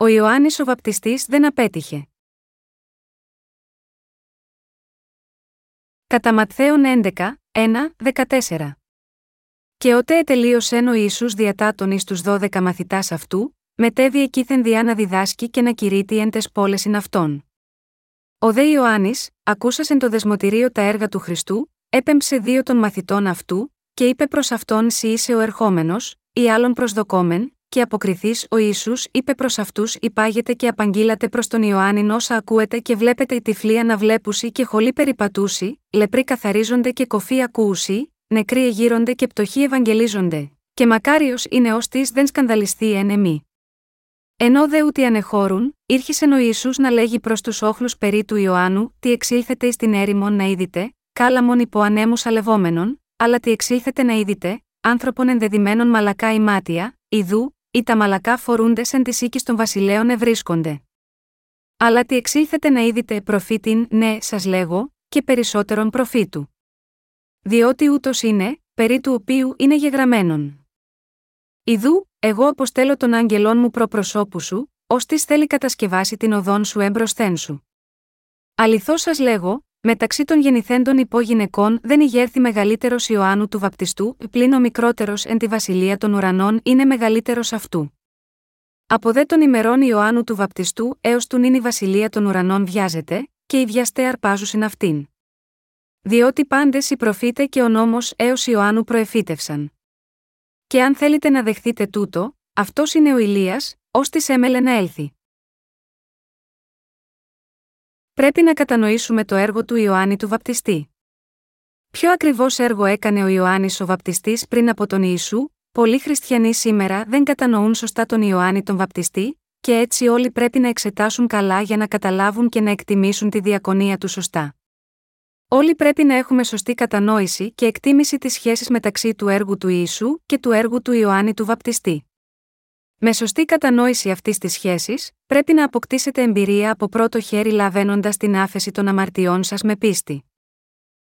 ο Ιωάννης ο βαπτιστής δεν απέτυχε. Κατά Ματθαίον 11, 1, 14. Και ότε ετελείωσεν ο Ιησούς διατάτων εις τους δώδεκα μαθητάς αυτού, μετέβη εκείθεν διά να διδάσκει και να κηρύττει εν τες πόλεσιν αυτών. Ο δε Ιωάννης, ακούσασεν το δεσμοτηρίο τα έργα του Χριστού, έπεμψε δύο των μαθητών αυτού, και είπε προς αυτόν «Σι είσαι ο ερχόμενος, ή άλλον προσδοκόμεν, και αποκριθείς ο ίσου, είπε προς αυτούς: Υπάγεται και απαγγείλατε προς τον Ιωάννη όσα ακούετε και βλέπετε η τυφλή αναβλέπουση και χολή περιπατούση, λεπροί καθαρίζονται και κοφοί ακούουσι, νεκροί εγείρονται και πτωχοί ευαγγελίζονται, και μακάριος είναι ως της δεν σκανδαλιστεί εν εμεί. Ενώ δε ούτε ανεχώρουν, ήρχισε ο Ισού να λέγει προς τους όχλους περί του Ιωάννου, τι εξήλθετε εις την έρημον να είδητε, κάλαμον υπό ανέμους αλλά τι εξήλθετε να είδητε, άνθρωπον ενδεδειμένων μαλακά ή μάτια, ιδού, ή τα μαλακά φορούντε εν τη οίκη των βασιλέων ευρίσκονται. Αλλά τι εξήλθετε να είδετε προφήτην, ναι, σας λέγω, και περισσότερον προφήτου. Διότι ούτως είναι, περί του οποίου είναι γεγραμμένον. Ιδού, εγώ αποστέλω τον άγγελόν μου προ προσώπου σου, ως τη θέλει κατασκευάσει την οδόν σου έμπροσθέν σου. Αληθώς σας λέγω, μεταξύ των γεννηθέντων υπόγυναικών δεν ηγέρθη μεγαλύτερος Ιωάννου του Βαπτιστού, πλην ο μικρότερος εν τη βασιλεία των ουρανών είναι μεγαλύτερος αυτού. Από δε των ημερών Ιωάννου του Βαπτιστού έως του νυν η βασιλεία των ουρανών βιάζεται, και οι βιαστέ αρπάζουσιν αυτήν. Διότι πάντες οι προφήτε και ο νόμος έως Ιωάννου προεφήτευσαν. Και αν θέλετε να δεχθείτε τούτο, αυτός είναι ο Ηλίας, ως της έμελε να έλθει. Πρέπει να κατανοήσουμε το έργο του Ιωάννη του Βαπτιστή. Ποιο ακριβώς έργο έκανε ο Ιωάννης ο Βαπτιστής πριν από τον Ιησού, πολλοί χριστιανοί σήμερα δεν κατανοούν σωστά τον Ιωάννη τον Βαπτιστή, και έτσι όλοι πρέπει να εξετάσουν καλά για να καταλάβουν και να εκτιμήσουν τη διακονία του σωστά. Όλοι πρέπει να έχουμε σωστή κατανόηση και εκτίμηση της σχέσης μεταξύ του έργου του Ιησού και του έργου του Ιωάννη του Βαπτιστή. Με σωστή κατανόηση αυτής της σχέσης, πρέπει να αποκτήσετε εμπειρία από πρώτο χέρι λαβαίνοντας την άφεση των αμαρτιών σας με πίστη.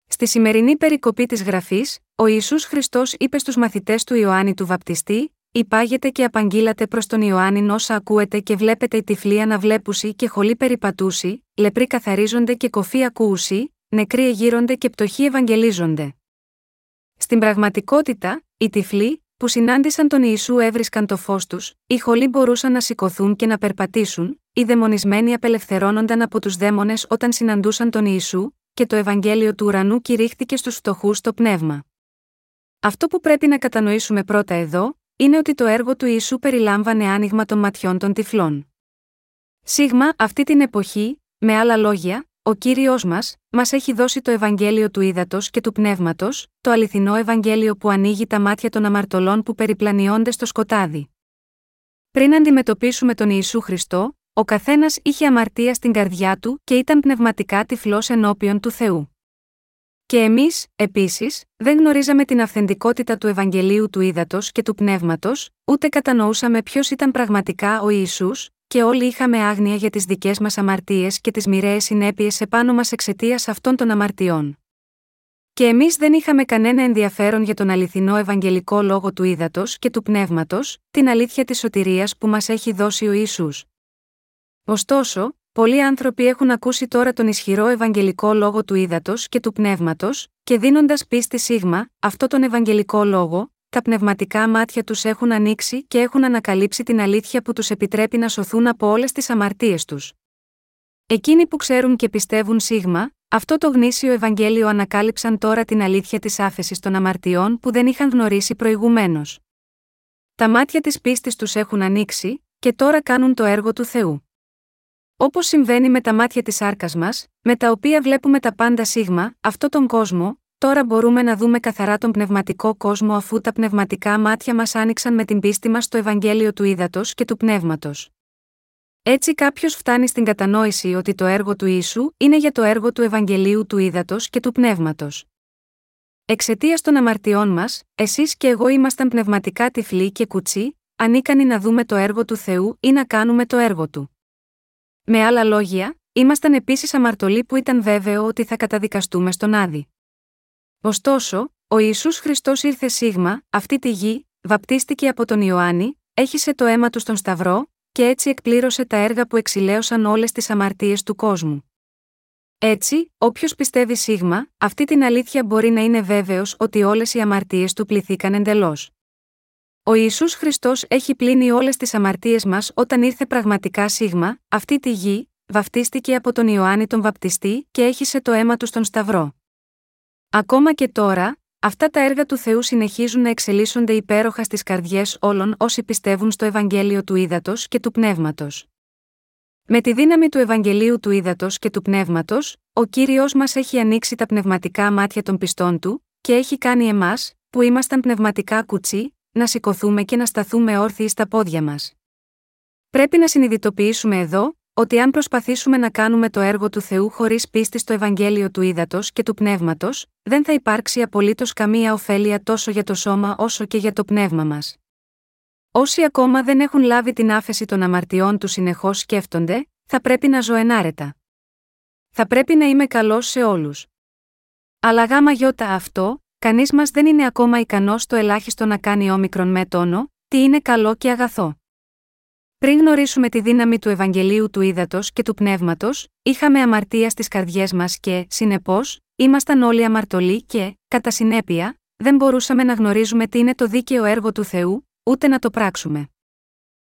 Στη σημερινή περικοπή της γραφής, ο Ιησούς Χριστός είπε στους μαθητές του Ιωάννη του Βαπτιστή: Υπάγετε και απαγγείλατε προς τον Ιωάννη όσα ακούετε και βλέπετε οι τυφλοί αναβλέπουσι και χολοί περιπατούσι, λεπροί καθαρίζονται και κοφοί ακούουσι, νεκροί εγείρονται και πτωχοί ευαγγελίζονται. Στην πραγματικότητα, οι τυφλοί, που συνάντησαν τον Ιησού έβρισκαν το φως τους, οι χολοί μπορούσαν να σηκωθούν και να περπατήσουν, οι δαιμονισμένοι απελευθερώνονταν από τους δαίμονες όταν συναντούσαν τον Ιησού, και το Ευαγγέλιο του ουρανού κηρύχθηκε στους φτωχούς στο πνεύμα. Αυτό που πρέπει να κατανοήσουμε πρώτα εδώ, είναι ότι το έργο του Ιησού περιλάμβανε άνοιγμα των ματιών των τυφλών. Σίγμα, αυτή την εποχή, με άλλα λόγια, ο κύριος μας, μας έχει δώσει το Ευαγγέλιο του ύδατο και του πνεύματος, το αληθινό Ευαγγέλιο που ανοίγει τα μάτια των αμαρτωλών που περιπλανιόνται στο σκοτάδι. Πριν αντιμετωπίσουμε τον Ιησού Χριστό, ο καθένας είχε αμαρτία στην καρδιά του και ήταν πνευματικά τυφλός ενώπιον του Θεού. Και εμείς, επίσης, δεν γνωρίζαμε την αυθεντικότητα του Ευαγγελίου του ύδατο και του πνεύματος, ούτε κατανοούσαμε ποιος ήταν πραγματικά ο Ιησούς, και όλοι είχαμε άγνοια για τις δικές μας αμαρτίες και τις μοιραίες συνέπειες επάνω μας εξαιτίας αυτών των αμαρτιών. Και εμείς δεν είχαμε κανένα ενδιαφέρον για τον αληθινό Ευαγγελικό λόγο του ύδατο και του πνεύματος, την αλήθεια της σωτηρίας που μας έχει δώσει ο Ισού. Ωστόσο, πολλοί άνθρωποι έχουν ακούσει τώρα τον ισχυρό Ευαγγελικό λόγο του ύδατο και του πνεύματος, και δίνοντας πίστη σίγμα, αυτό τον Ευαγγελικό λόγο, τα πνευματικά μάτια τους έχουν ανοίξει και έχουν ανακαλύψει την αλήθεια που τους επιτρέπει να σωθούν από όλες τις αμαρτίες τους. Εκείνοι που ξέρουν και πιστεύουν σίγμα, αυτό το γνήσιο Ευαγγέλιο ανακάλυψαν τώρα την αλήθεια της άφεσης των αμαρτιών που δεν είχαν γνωρίσει προηγουμένως. Τα μάτια της πίστης τους έχουν ανοίξει, και τώρα κάνουν το έργο του Θεού. Όπως συμβαίνει με τα μάτια της άρκας μας, με τα οποία βλέπουμε τα πάντα σίγμα, αυτό τον κόσμο, Τώρα μπορούμε να δούμε καθαρά τον πνευματικό κόσμο αφού τα πνευματικά μάτια μας άνοιξαν με την πίστη μας στο Ευαγγέλιο του Ήδατος και του Πνεύματος. Έτσι κάποιος φτάνει στην κατανόηση ότι το έργο του Ιησού είναι για το έργο του Ευαγγελίου του Ήδατος και του Πνεύματος. Εξαιτίας των αμαρτιών μας, εσείς και εγώ ήμασταν πνευματικά τυφλοί και κουτσί, ανίκανοι να δούμε το έργο του Θεού ή να κάνουμε το έργο του. Με άλλα λόγια, ήμασταν επίσης αμαρτωλοί που ήταν βέβαιο ότι θα καταδικαστούμε στον Άδη. Ωστόσο, ο Ισού Χριστός ήρθε σίγμα, αυτή τη γη, βαπτίστηκε από τον Ιωάννη, έχισε το αίμα του στον Σταυρό, και έτσι εκπλήρωσε τα έργα που εξηλαίωσαν όλες τις αμαρτίες του κόσμου. Έτσι, όποιος πιστεύει σίγμα, αυτή την αλήθεια μπορεί να είναι βέβαιος ότι όλες οι αμαρτίες του πληθήκαν εντελώς. Ο Ιησούς Χριστός έχει πλύνει όλες τις αμαρτίες μας όταν ήρθε πραγματικά σίγμα, αυτή τη γη, βαφτίστηκε από τον Ιωάννη τον Βαπτιστή και έχισε το αίμα του στον Σταυρό. Ακόμα και τώρα, αυτά τα έργα του Θεού συνεχίζουν να εξελίσσονται υπέροχα στις καρδιές όλων όσοι πιστεύουν στο Ευαγγέλιο του Ήδατος και του Πνεύματος. Με τη δύναμη του Ευαγγελίου του Ήδατος και του Πνεύματος, ο κύριος μας έχει ανοίξει τα πνευματικά μάτια των πιστών του, και έχει κάνει εμάς, που ήμασταν πνευματικά κουτσί, να σηκωθούμε και να σταθούμε όρθιοι στα πόδια μας. Πρέπει να συνειδητοποιήσουμε εδώ, ότι αν προσπαθήσουμε να κάνουμε το έργο του Θεού χωρίς πίστη στο Ευαγγέλιο του Ήδατος και του Πνεύματος, δεν θα υπάρξει απολύτως καμία ωφέλεια τόσο για το σώμα όσο και για το πνεύμα μας. Όσοι ακόμα δεν έχουν λάβει την άφεση των αμαρτιών τους συνεχώς σκέφτονται, θα πρέπει να ζω ενάρετα. Θα πρέπει να είμαι καλός σε όλους. Αλλά γάμα γιώτα αυτό, κανείς μας δεν είναι ακόμα ικανός το ελάχιστο να κάνει όμικρον με τόνο, τι είναι καλό και αγαθό. Πριν γνωρίσουμε τη δύναμη του Ευαγγελίου του Ήδατος και του Πνεύματος, είχαμε αμαρτία στις καρδιές μας και, συνεπώς, ήμασταν όλοι αμαρτωλοί και, κατά συνέπεια, δεν μπορούσαμε να γνωρίζουμε τι είναι το δίκαιο έργο του Θεού, ούτε να το πράξουμε.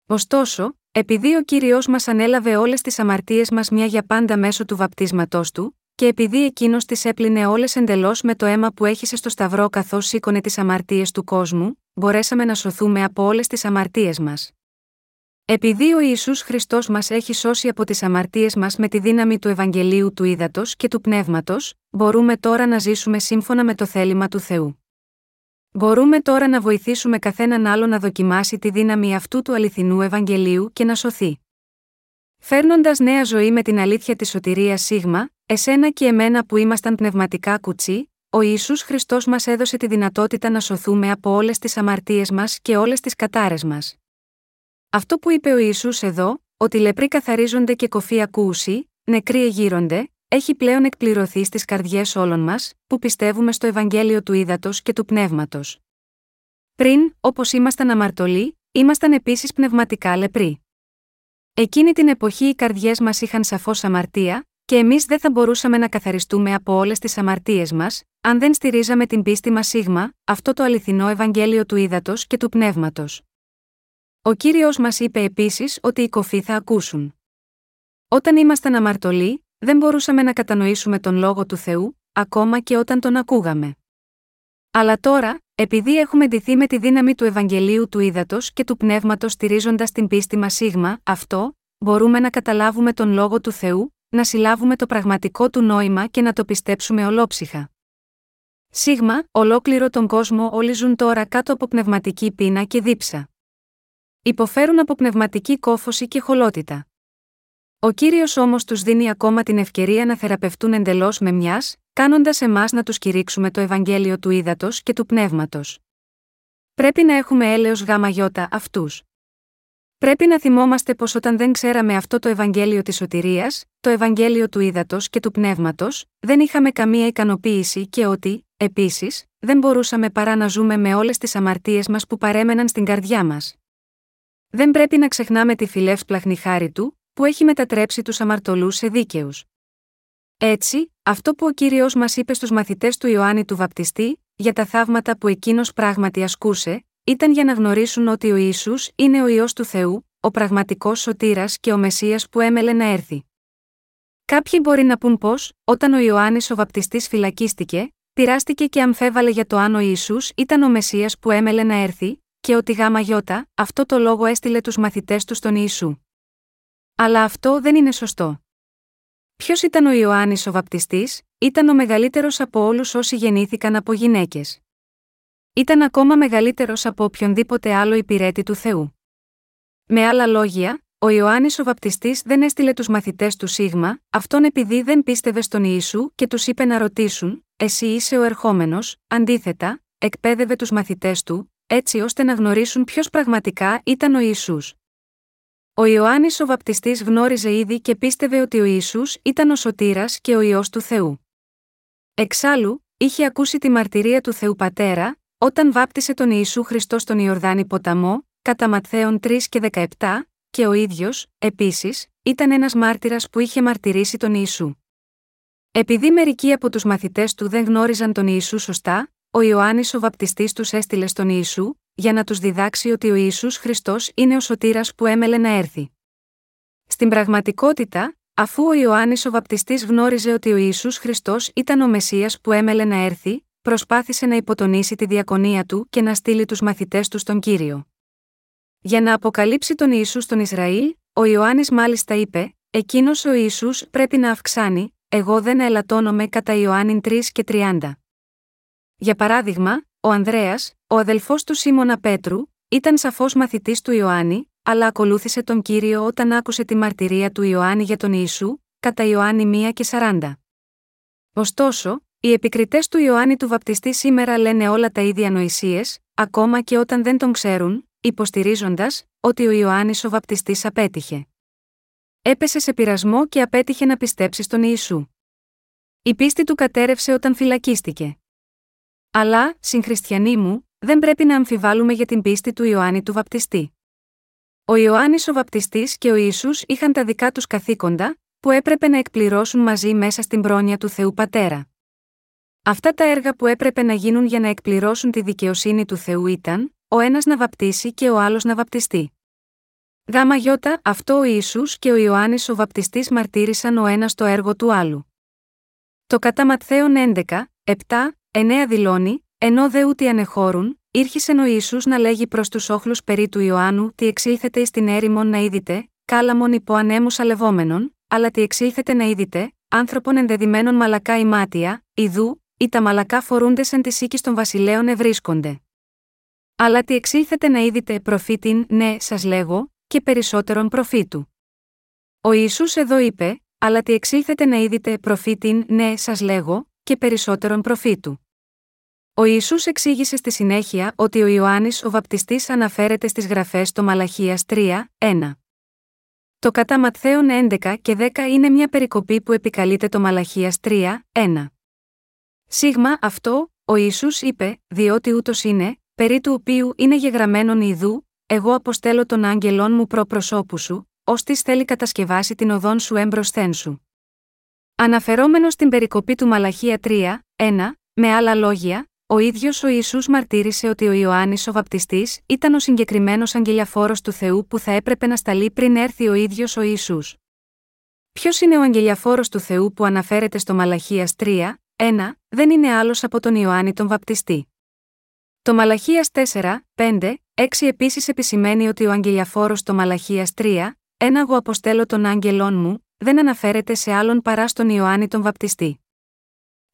Ωστόσο, επειδή ο κύριος μας ανέλαβε όλες τις αμαρτίες μας μια για πάντα μέσω του βαπτίσματός του, και επειδή εκείνος τις έπλυνε όλες εντελώς με το αίμα που έχησε στο Σταυρό καθώς σήκωνε τις αμαρτίες του κόσμου, μπορέσαμε να σωθούμε από όλες τις αμαρτίες μας. Επειδή ο Ισού Χριστός μας έχει σώσει από τις αμαρτίες μας με τη δύναμη του Ευαγγελίου του Ήδατος και του Πνεύματος, μπορούμε τώρα να ζήσουμε σύμφωνα με το θέλημα του Θεού. Μπορούμε τώρα να βοηθήσουμε καθέναν άλλο να δοκιμάσει τη δύναμη αυτού του αληθινού Ευαγγελίου και να σωθεί. Φέρνοντας νέα ζωή με την αλήθεια της σωτηρίας Σίγμα, εσένα και εμένα που ήμασταν πνευματικά κουτσί, ο Ισού Χριστός μας έδωσε τη δυνατότητα να σωθούμε από όλες τις αμαρτίες μας και όλες τις κατάρες μας. Αυτό που είπε ο Ισού εδώ, ότι λεπροί καθαρίζονται και κοφοί ακούσι, νεκροί εγείρονται, έχει πλέον εκπληρωθεί στις καρδιές όλων μας, που πιστεύουμε στο Ευαγγέλιο του Ήδατος και του Πνεύματος. Πριν, όπως ήμασταν αμαρτωλοί, ήμασταν επίσης πνευματικά λεπροί. Εκείνη την εποχή οι καρδιές μας είχαν σαφώς αμαρτία, και εμείς δεν θα μπορούσαμε να καθαριστούμε από όλες τις αμαρτίες μας, αν δεν στηρίζαμε την πίστη μας σίγμα, αυτό το αληθινό Ευαγγέλιο του Ήδατος και του Πνεύματος. Ο κύριος μας είπε επίσης ότι οι κοφοί θα ακούσουν. Όταν ήμασταν αμαρτωλοί, δεν μπορούσαμε να κατανοήσουμε τον λόγο του Θεού, ακόμα και όταν τον ακούγαμε. Αλλά τώρα, επειδή έχουμε ντυθεί με τη δύναμη του Ευαγγελίου του Ήδατος και του Πνεύματος στηρίζοντας την πίστη μας σίγμα, αυτό, μπορούμε να καταλάβουμε τον λόγο του Θεού, να συλλάβουμε το πραγματικό του νόημα και να το πιστέψουμε ολόψυχα. Σίγμα, ολόκληρο τον κόσμο όλοι ζουν τώρα κάτω από πνευματική πείνα και δίψα. Υποφέρουν από πνευματική κόφωση και χολότητα. Ο κύριος όμως τους δίνει ακόμα την ευκαιρία να θεραπευτούν εντελώς με μιας, κάνοντας εμάς να τους κηρύξουμε το Ευαγγέλιο του ύδατο και του πνεύματος. Πρέπει να έχουμε έλεος γάμα γιώτα αυτούς. Πρέπει να θυμόμαστε πως όταν δεν ξέραμε αυτό το Ευαγγέλιο της σωτηρίας, το Ευαγγέλιο του ύδατο και του πνεύματος, δεν είχαμε καμία ικανοποίηση και ότι, επίσης, δεν μπορούσαμε παρά να ζούμε με όλες τις αμαρτίες μας που παρέμεναν στην καρδιά μας. Δεν πρέπει να ξεχνάμε τη φιλεύσπλαχνη χάρη του, που έχει μετατρέψει τους αμαρτωλούς σε δίκαιους. Έτσι, αυτό που ο κύριος μας είπε στους μαθητές του Ιωάννη του Βαπτιστή, για τα θαύματα που εκείνος πράγματι ασκούσε, ήταν για να γνωρίσουν ότι ο Ισού είναι ο ιό του Θεού, ο πραγματικός σωτήρας και ο Μεσσίας που έμελε να έρθει. Κάποιοι μπορεί να πούν πως, όταν ο Ιωάννης ο Βαπτιστής φυλακίστηκε, πειράστηκε και αμφέβαλε για το αν ο Ιησούς ήταν ο Μεσσίας που έμελε να έρθει, και ότι γάμα γιώτα, αυτό το λόγο έστειλε τους μαθητές τους στον Ιησού. Αλλά αυτό δεν είναι σωστό. Ποιος ήταν ο Ιωάννης ο Βαπτιστής, ήταν ο μεγαλύτερος από όλους όσοι γεννήθηκαν από γυναίκες. Ήταν ακόμα μεγαλύτερος από οποιονδήποτε άλλο υπηρέτη του Θεού. Με άλλα λόγια, ο Ιωάννης ο Βαπτιστής δεν έστειλε τους μαθητές του Σίγμα, αυτόν επειδή δεν πίστευε στον Ιησού και τους είπε να ρωτήσουν: Εσύ είσαι ο ερχόμενος, αντίθετα, εκπαίδευε τους μαθητές του, έτσι ώστε να γνωρίσουν ποιος πραγματικά ήταν ο Ιησούς. Ο Ιωάννης ο Βαπτιστής γνώριζε ήδη και πίστευε ότι ο Ισού ήταν ο σωτήρας και ο ιό του Θεού. Εξάλλου, είχε ακούσει τη μαρτυρία του Θεού Πατέρα, όταν βάπτισε τον Ιησού Χριστό στον Ιορδάνη ποταμό, κατά Ματθαίων 3 και 17, και ο ίδιος, επίσης, ήταν ένας μάρτυρας που είχε μαρτυρήσει τον Ιησού. Επειδή μερικοί από τους μαθητές του δεν γνώριζαν τον Ιησού σωστά, ο Ιωάννης ο βαπτιστής τους έστειλε στον Ιησού, για να τους διδάξει ότι ο Ιησούς Χριστός είναι ο σωτήρας που έμελε να έρθει. Στην πραγματικότητα, αφού ο Ιωάννης ο βαπτιστής γνώριζε ότι ο Ιησούς Χριστός ήταν ο Μεσσίας που έμελε να έρθει, προσπάθησε να υποτονίσει τη διακονία του και να στείλει τους μαθητές του στον κύριο. Για να αποκαλύψει τον Ιησούς στον Ισραήλ, ο Ιωάννης μάλιστα είπε: Εκείνος ο Ιησούς πρέπει να αυξάνει, εγώ δεν ελαττώνομαι κατά Ιωάννη 3 και 30. Για παράδειγμα, ο Ανδρέας, ο αδελφός του Σίμωνα Πέτρου, ήταν σαφώς μαθητής του Ιωάννη, αλλά ακολούθησε τον κύριο όταν άκουσε τη μαρτυρία του Ιωάννη για τον Ιησού, κατά Ιωάννη 1 και 40. Ωστόσο, οι επικριτές του Ιωάννη του Βαπτιστή σήμερα λένε όλα τα ίδια νοησίες, ακόμα και όταν δεν τον ξέρουν, υποστηρίζοντας ότι ο Ιωάννης ο Βαπτιστής απέτυχε. Έπεσε σε πειρασμό και απέτυχε να πιστέψει στον Ιησού. Η πίστη του κατέρευσε όταν φυλακίστηκε. Αλλά, συγχριστιανοί μου, δεν πρέπει να αμφιβάλλουμε για την πίστη του Ιωάννη του Βαπτιστή. Ο Ιωάννης ο Βαπτιστής και ο Ιησούς είχαν τα δικά τους καθήκοντα, που έπρεπε να εκπληρώσουν μαζί μέσα στην πρόνοια του Θεού Πατέρα. Αυτά τα έργα που έπρεπε να γίνουν για να εκπληρώσουν τη δικαιοσύνη του Θεού ήταν, ο ένας να βαπτίσει και ο άλλος να βαπτιστεί. Γάμα γιώτα, αυτό ο Ιησούς και ο Ιωάννης ο βαπτιστής μαρτύρησαν ο ένας το έργο του άλλου. Το κατά Ματθαίον 11, 7, 9 δηλώνει, ενώ δε ούτε ανεχώρουν, ήρχισεν ο Ιησούς να λέγει προς τους όχλους περί του Ιωάννου τι εξήλθετε εις την έρημον να είδητε, κάλαμον υπό ανέμους αλευόμενων, αλλά τι εξήλθετε να είδητε, άνθρωπον ενδεδειμένων μαλακά ημάτια, ιδού, ή τα μαλακά φορούνται σαν τη οίκη των βασιλέων ευρίσκονται. Αλλά τι εξήλθετε να είδητε προφήτην, ναι, σας λέγω, και περισσότερον προφήτου. Ο Ιησούς εδώ είπε, αλλά τι εξήλθετε να είδητε προφήτην, ναι, σας λέγω, και περισσότερον προφήτου. Ο Ιησούς εξήγησε στη συνέχεια ότι ο Ιωάννης ο βαπτιστής αναφέρεται στις γραφές το Μαλαχίας 3, 1. Το κατά Ματθαίον 11 και 10 είναι μια περικοπή που επικαλείται το Μαλαχίας 3, 1. Σίγμα αυτό, ο Ιησούς είπε, διότι ούτως είναι, περί του οποίου είναι γεγραμμένον ιδού, εγώ αποστέλω τον άγγελόν μου προ προσώπου σου, ώστε θέλει κατασκευάσει την οδόν σου έμπροσθέν σου. Αναφερόμενος στην περικοπή του Μαλαχία 3, 1, με άλλα λόγια, ο ίδιος ο Ιησούς μαρτύρησε ότι ο Ιωάννης ο Βαπτιστής ήταν ο συγκεκριμένος αγγελιαφόρος του Θεού που θα έπρεπε να σταλεί πριν έρθει ο ίδιος ο Ιησούς. Ποιος είναι ο αγγελιαφόρος του Θεού που αναφέρεται στο Μαλαχίας 3, 1, δεν είναι άλλος από τον Ιωάννη τον Βαπτιστή. Το Μαλαχίας 4, 5, 6 επίσης επισημαίνει ότι ο αγγελιαφόρος το Μαλαχίας 3, 1 Εγώ αποστέλω τον άγγελόν μου, δεν αναφέρεται σε άλλον παρά στον Ιωάννη τον Βαπτιστή.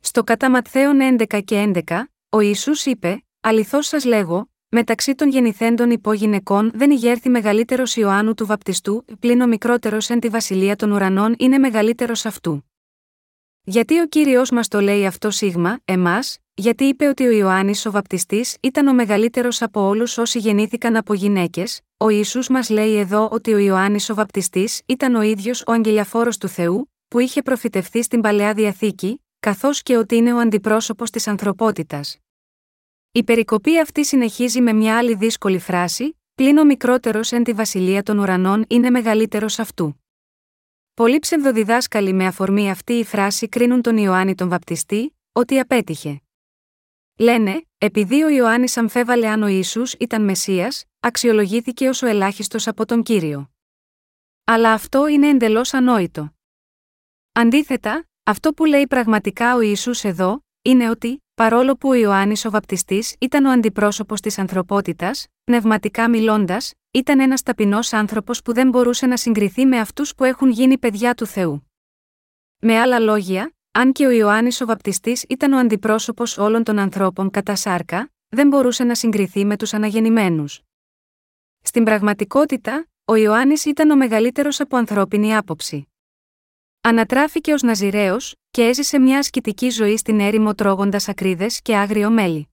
Στο κατά Ματθαίον 11 και 11, ο Ιησούς είπε: Αληθώς σας λέγω, μεταξύ των γεννηθέντων υπόγυναικών δεν ηγέρθη μεγαλύτερος Ιωάννου του Βαπτιστού, πλην ο μικρότερος εν τη βασιλεία των ουρανών είναι μεγαλύτερος αυτού. Γιατί ο κύριος μας το λέει αυτό σίγμα, εμάς, γιατί είπε ότι ο Ιωάννης ο Βαπτιστής ήταν ο μεγαλύτερος από όλους όσοι γεννήθηκαν από γυναίκες, ο Ιησούς μας λέει εδώ ότι ο Ιωάννης ο Βαπτιστής ήταν ο ίδιος ο αγγελιαφόρος του Θεού, που είχε προφητευθεί στην παλαιά διαθήκη, καθώς και ότι είναι ο αντιπρόσωπος της ανθρωπότητας. Η περικοπή αυτή συνεχίζει με μια άλλη δύσκολη φράση, πλην ο μικρότερος εν τη βασιλεία των ουρανών είναι μεγαλύτερος αυτού. Πολλοί ψευδοδιδάσκαλοι με αφορμή αυτή η φράση κρίνουν τον Ιωάννη τον Βαπτιστή, ότι απέτυχε. Λένε, επειδή ο Ιωάννης αμφέβαλε αν ο Ιησούς ήταν Μεσία, αξιολογήθηκε ως ο ελάχιστος από τον κύριο. Αλλά αυτό είναι εντελώς ανόητο. Αντίθετα, αυτό που λέει πραγματικά ο Ιησούς εδώ, είναι ότι, παρόλο που ο Ιωάννης ο Βαπτιστής ήταν ο αντιπρόσωπος της ανθρωπότητας, πνευματικά μιλώντας, ήταν ένας ταπεινός άνθρωπος που δεν μπορούσε να συγκριθεί με αυτούς που έχουν γίνει παιδιά του Θεού. Με άλλα λόγια, αν και ο Ιωάννης ο Βαπτιστής ήταν ο αντιπρόσωπος όλων των ανθρώπων κατά σάρκα, δεν μπορούσε να συγκριθεί με τους αναγεννημένους. Στην πραγματικότητα, ο Ιωάννης ήταν ο μεγαλύτερος από ανθρώπινη άποψη. Ανατράφηκε ως Ναζιραίος, και έζησε μια ασκητική ζωή στην έρημο τρώγοντας ακρίδες και άγριο μέλι.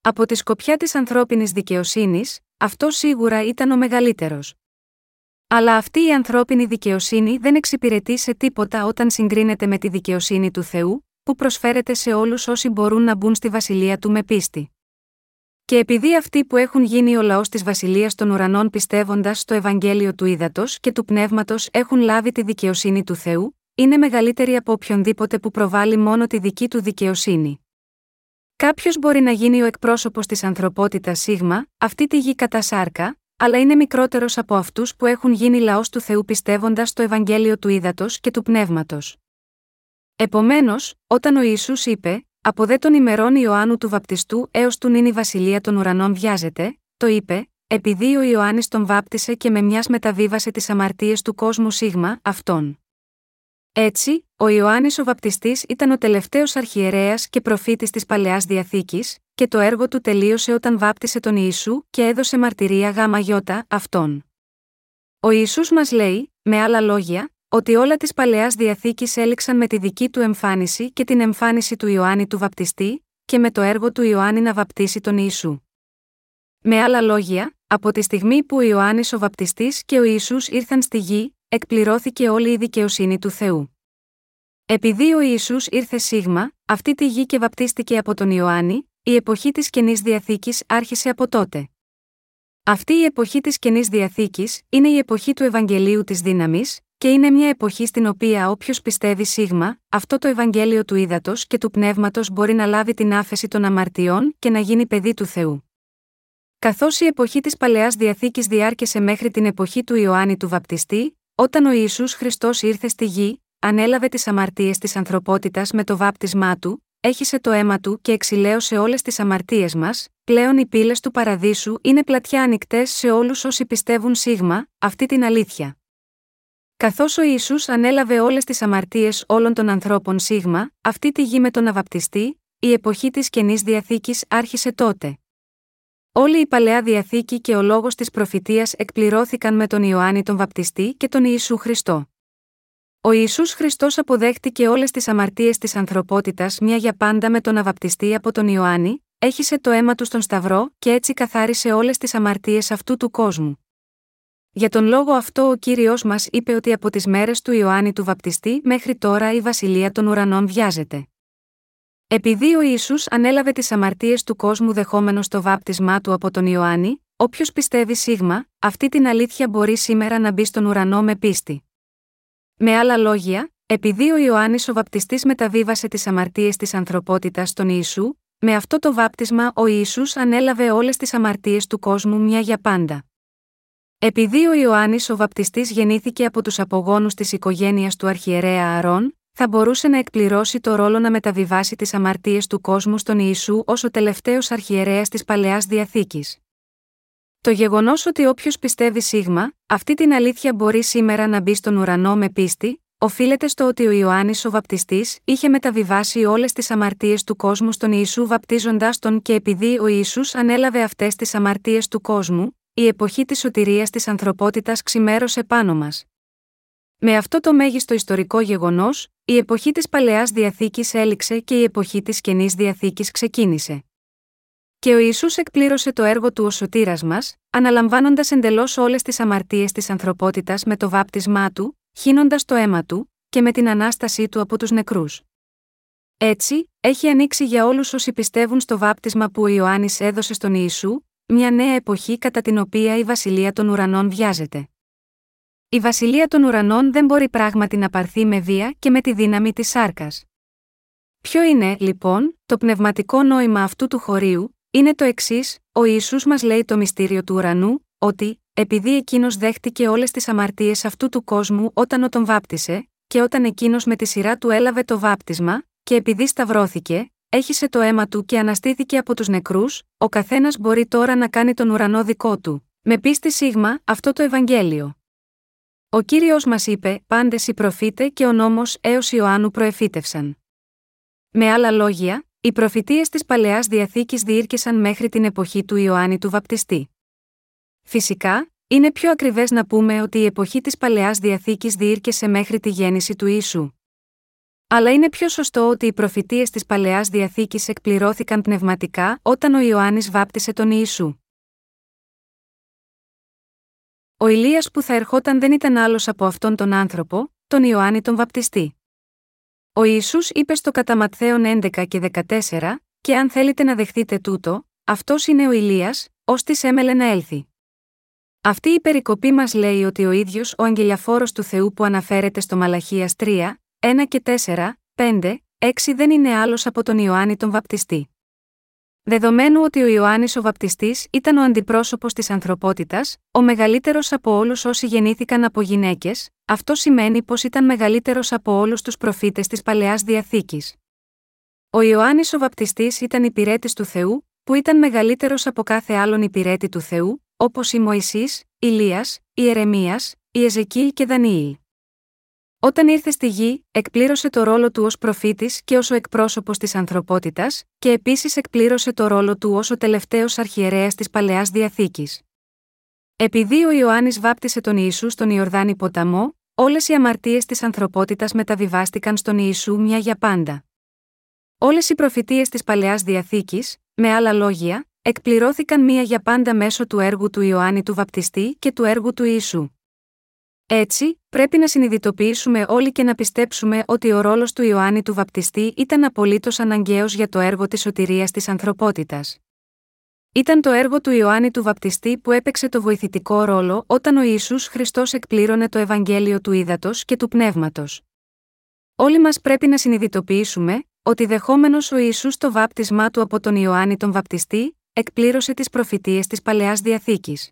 Από τη σκοπιά της ανθρώπινης δικαιοσύνης, αυτό σίγουρα ήταν ο μεγαλύτερος. Αλλά αυτή η ανθρώπινη δικαιοσύνη δεν εξυπηρετεί σε τίποτα όταν συγκρίνεται με τη δικαιοσύνη του Θεού, που προσφέρεται σε όλους όσοι μπορούν να μπουν στη βασιλεία του με πίστη. Και επειδή αυτοί που έχουν γίνει ο λαός της Βασιλείας των Ουρανών πιστεύοντας στο Ευαγγέλιο του Ήδατος και του Πνεύματος έχουν λάβει τη δικαιοσύνη του Θεού, είναι μεγαλύτερη από οποιονδήποτε που προβάλλει μόνο τη δική του δικαιοσύνη. Κάποιος μπορεί να γίνει ο εκπρόσωπος της ανθρωπότητας Σίγμα, αυτή τη γη κατά σάρκα, αλλά είναι μικρότερος από αυτούς που έχουν γίνει λαός του Θεού πιστεύοντας στο Ευαγγέλιο του Ήδατος και του Πνεύματος. Επομένως, όταν ο Ιησούς είπε, Από δε των ημερών Ιωάννου του Βαπτιστού έως του νυν η βασιλεία των ουρανών βιάζεται, το είπε, επειδή ο Ιωάννης τον βάπτισε και με μιας μεταβίβασε τις αμαρτίες του κόσμου Σίγμα, αυτόν. Έτσι, ο Ιωάννης ο Βαπτιστής ήταν ο τελευταίος αρχιερέας και προφήτης της παλαιάς διαθήκης, και το έργο του τελείωσε όταν βάπτισε τον Ιησού και έδωσε μαρτυρία γάμα γιώτα αυτόν. Ο Ιησούς μας λέει, με άλλα λόγια, ότι όλα της παλαιάς διαθήκης έληξαν με τη δική του εμφάνιση και την εμφάνιση του Ιωάννη του Βαπτιστή, και με το έργο του Ιωάννη να βαπτίσει τον Ιησού. Με άλλα λόγια, από τη στιγμή που ο Ιωάννης ο Βαπτιστής και ο Ιησούς ήρθαν στη γη, εκπληρώθηκε όλη η δικαιοσύνη του Θεού. Επειδή ο Ισού ήρθε σίγμα, αυτή τη γη και βαπτίστηκε από τον Ιωάννη, η εποχή της καινής διαθήκης άρχισε από τότε. Αυτή η εποχή της καινής διαθήκης είναι η εποχή του Ευαγγελίου της δύναμης, και είναι μια εποχή στην οποία όποιος πιστεύει σίγμα, αυτό το Ευαγγέλιο του ύδατο και του πνεύματος μπορεί να λάβει την άφεση των αμαρτιών και να γίνει παιδί του Θεού. Καθώς η εποχή της παλαιάς διαθήκης διάρκεσε μέχρι την εποχή του Ιωάννη του Βαπτιστή, όταν ο Ιησούς Χριστός ήρθε στη γη, ανέλαβε τις αμαρτίες της ανθρωπότητας με το βάπτισμά του, έχισε το αίμα του και εξηλαίωσε όλες τις αμαρτίες μας, πλέον οι πύλες του παραδείσου είναι πλατιά ανοιχτές σε όλους όσοι πιστεύουν σίγμα, αυτή την αλήθεια. Καθώς ο Ισού ανέλαβε όλες τις αμαρτίες όλων των ανθρώπων σίγμα, αυτή τη γη με τον αβαπτιστή, η εποχή της καινής διαθήκης άρχισε τότε. Όλη η παλαιά διαθήκη και ο λόγος της προφητείας εκπληρώθηκαν με τον Ιωάννη τον Βαπτιστή και τον Ιησού Χριστό. Ο Ιησούς Χριστός αποδέχτηκε όλες τις αμαρτίες της ανθρωπότητας μια για πάντα με τον αβαπτιστή από τον Ιωάννη, έχισε το αίμα του στον Σταυρό και έτσι καθάρισε όλες τις αμαρτίες αυτού του κόσμου. Για τον λόγο αυτό ο κύριος μας είπε ότι από τις μέρες του Ιωάννη του Βαπτιστή μέχρι τώρα η βασιλεία των ουρανών βιάζεται. Επειδή ο Ισού ανέλαβε τις αμαρτίες του κόσμου δεχόμενος το βάπτισμά του από τον Ιωάννη, όποιος πιστεύει σίγμα, αυτή την αλήθεια μπορεί σήμερα να μπει στον ουρανό με πίστη. Με άλλα λόγια, επειδή ο Ιωάννης ο βαπτιστής μεταβίβασε τις αμαρτίες της ανθρωπότητας στον Ιησού, με αυτό το βάπτισμα ο Ιησούς ανέλαβε όλες τις αμαρτίες του κόσμου μια για πάντα. Επειδή ο Ιωάννης ο βαπτιστής γεννήθηκε από τους απογόνους της οικογένειας του αρχιερέα Αρών, θα μπορούσε να εκπληρώσει το ρόλο να μεταβιβάσει τις αμαρτίες του κόσμου στον Ιησού ως ο τελευταίος αρχιερέας της παλαιάς διαθήκης. Το γεγονός ότι όποιος πιστεύει σίγμα, αυτή την αλήθεια μπορεί σήμερα να μπει στον ουρανό με πίστη, οφείλεται στο ότι ο Ιωάννης ο Βαπτιστής είχε μεταβιβάσει όλες τις αμαρτίες του κόσμου στον Ιησού βαπτίζοντά τον και επειδή ο Ιησούς ανέλαβε αυτές τις αμαρτίες του κόσμου, η εποχή της σωτηρίας της ανθρωπότητας ξημέρωσε πάνω μας. Με αυτό το μέγιστο ιστορικό γεγονός, η εποχή της παλαιάς διαθήκης έληξε και η εποχή της καινής διαθήκης ξεκίνησε. Και ο Ισού εκπλήρωσε το έργο του ως σωτήρας μας, αναλαμβάνοντας εντελώς όλες τις αμαρτίες της ανθρωπότητας με το βάπτισμά του, χύνοντας το αίμα του, και με την ανάστασή του από τους νεκρούς. Έτσι, έχει ανοίξει για όλους όσοι πιστεύουν στο βάπτισμα που ο Ιωάννης έδωσε στον Ιησού, μια νέα εποχή κατά την οποία η βασιλεία των ουρανών βιάζεται. Η βασιλεία των ουρανών δεν μπορεί πράγματι να πάρθει με βία και με τη δύναμη της σάρκας. Ποιο είναι, λοιπόν, το πνευματικό νόημα αυτού του χωρίου, είναι το εξής: Ο Ισού μας λέει το μυστήριο του ουρανού, ότι, επειδή εκείνος δέχτηκε όλες τις αμαρτίες αυτού του κόσμου όταν ο τον βάπτισε, και όταν εκείνος με τη σειρά του έλαβε το βάπτισμα, και επειδή σταυρώθηκε, έχισε το αίμα του και αναστήθηκε από τους νεκρούς, ο καθένας μπορεί τώρα να κάνει τον ουρανό δικό του. Με πίστη σίγμα, αυτό το Ευαγγέλιο. Ο κύριος μας είπε: Πάντες οι προφήτες και ο νόμος έως Ιωάννου προεφήτευσαν. Με άλλα λόγια, οι προφητείες της παλαιάς διαθήκης διήρκεσαν μέχρι την εποχή του Ιωάννη του Βαπτιστή. Φυσικά, είναι πιο ακριβές να πούμε ότι η εποχή της παλαιάς διαθήκης διήρκεσε μέχρι τη γέννηση του Ιησού. Αλλά είναι πιο σωστό ότι οι προφητείες της παλαιάς διαθήκης εκπληρώθηκαν πνευματικά όταν ο Ιωάννης βάπτισε τον Ιησού. Ο Ηλίας που θα ερχόταν δεν ήταν άλλος από αυτόν τον άνθρωπο, τον Ιωάννη τον Βαπτιστή. Ο Ιησούς είπε στο κατά Ματθαίον 11 και 14, και αν θέλετε να δεχτείτε τούτο, αυτός είναι ο Ηλίας, ως της έμελε να έλθει. Αυτή η περικοπή μας λέει ότι ο ίδιος ο αγγελιαφόρος του Θεού που αναφέρεται στο Μαλαχίας 3, 1 και 4, 5, 6 δεν είναι άλλος από τον Ιωάννη τον Βαπτιστή. Δεδομένου ότι ο Ιωάννης ο Βαπτιστής ήταν ο αντιπρόσωπος της ανθρωπότητας, ο μεγαλύτερος από όλους όσοι γεννήθηκαν από γυναίκες, αυτό σημαίνει πως ήταν μεγαλύτερος από όλους τους προφήτες της παλαιάς διαθήκης. Ο Ιωάννης ο Βαπτιστής ήταν υπηρέτης του Θεού, που ήταν μεγαλύτερος από κάθε άλλον υπηρέτη του Θεού, όπως η Μωυσής, Ηλίας, η Ερεμίας, η Εζεκίλ και Δανιήλ. Όταν ήρθε στη γη, εκπλήρωσε το ρόλο του ως προφήτης και ως ο εκπρόσωπος της ανθρωπότητας, και επίσης εκπλήρωσε το ρόλο του ως ο τελευταίος αρχιερέας της παλαιάς διαθήκης. Επειδή ο Ιωάννης βάπτισε τον Ιησού στον Ιορδάνη ποταμό, όλες οι αμαρτίες της ανθρωπότητας μεταβιβάστηκαν στον Ιησού μια για πάντα. Όλες οι προφητείες της παλαιάς διαθήκης, με άλλα λόγια, εκπληρώθηκαν μία για πάντα μέσω του έργου του Ιωάννη του Βαπτιστή και του έργου του Ιησού. Έτσι, πρέπει να συνειδητοποιήσουμε όλοι και να πιστέψουμε ότι ο ρόλος του Ιωάννη του Βαπτιστή ήταν απολύτως αναγκαίος για το έργο της σωτηρίας της ανθρωπότητας. Ήταν το έργο του Ιωάννη του Βαπτιστή που έπαιξε το βοηθητικό ρόλο όταν ο Ισού Χριστός εκπλήρωνε το Ευαγγέλιο του Ήδατος και του Πνεύματος. Όλοι μας πρέπει να συνειδητοποιήσουμε ότι δεχόμενος ο Ισού το βάπτισμά του από τον Ιωάννη τον Βαπτιστή, εκπλήρωσε τις προφητείες της παλαιάς διαθήκης.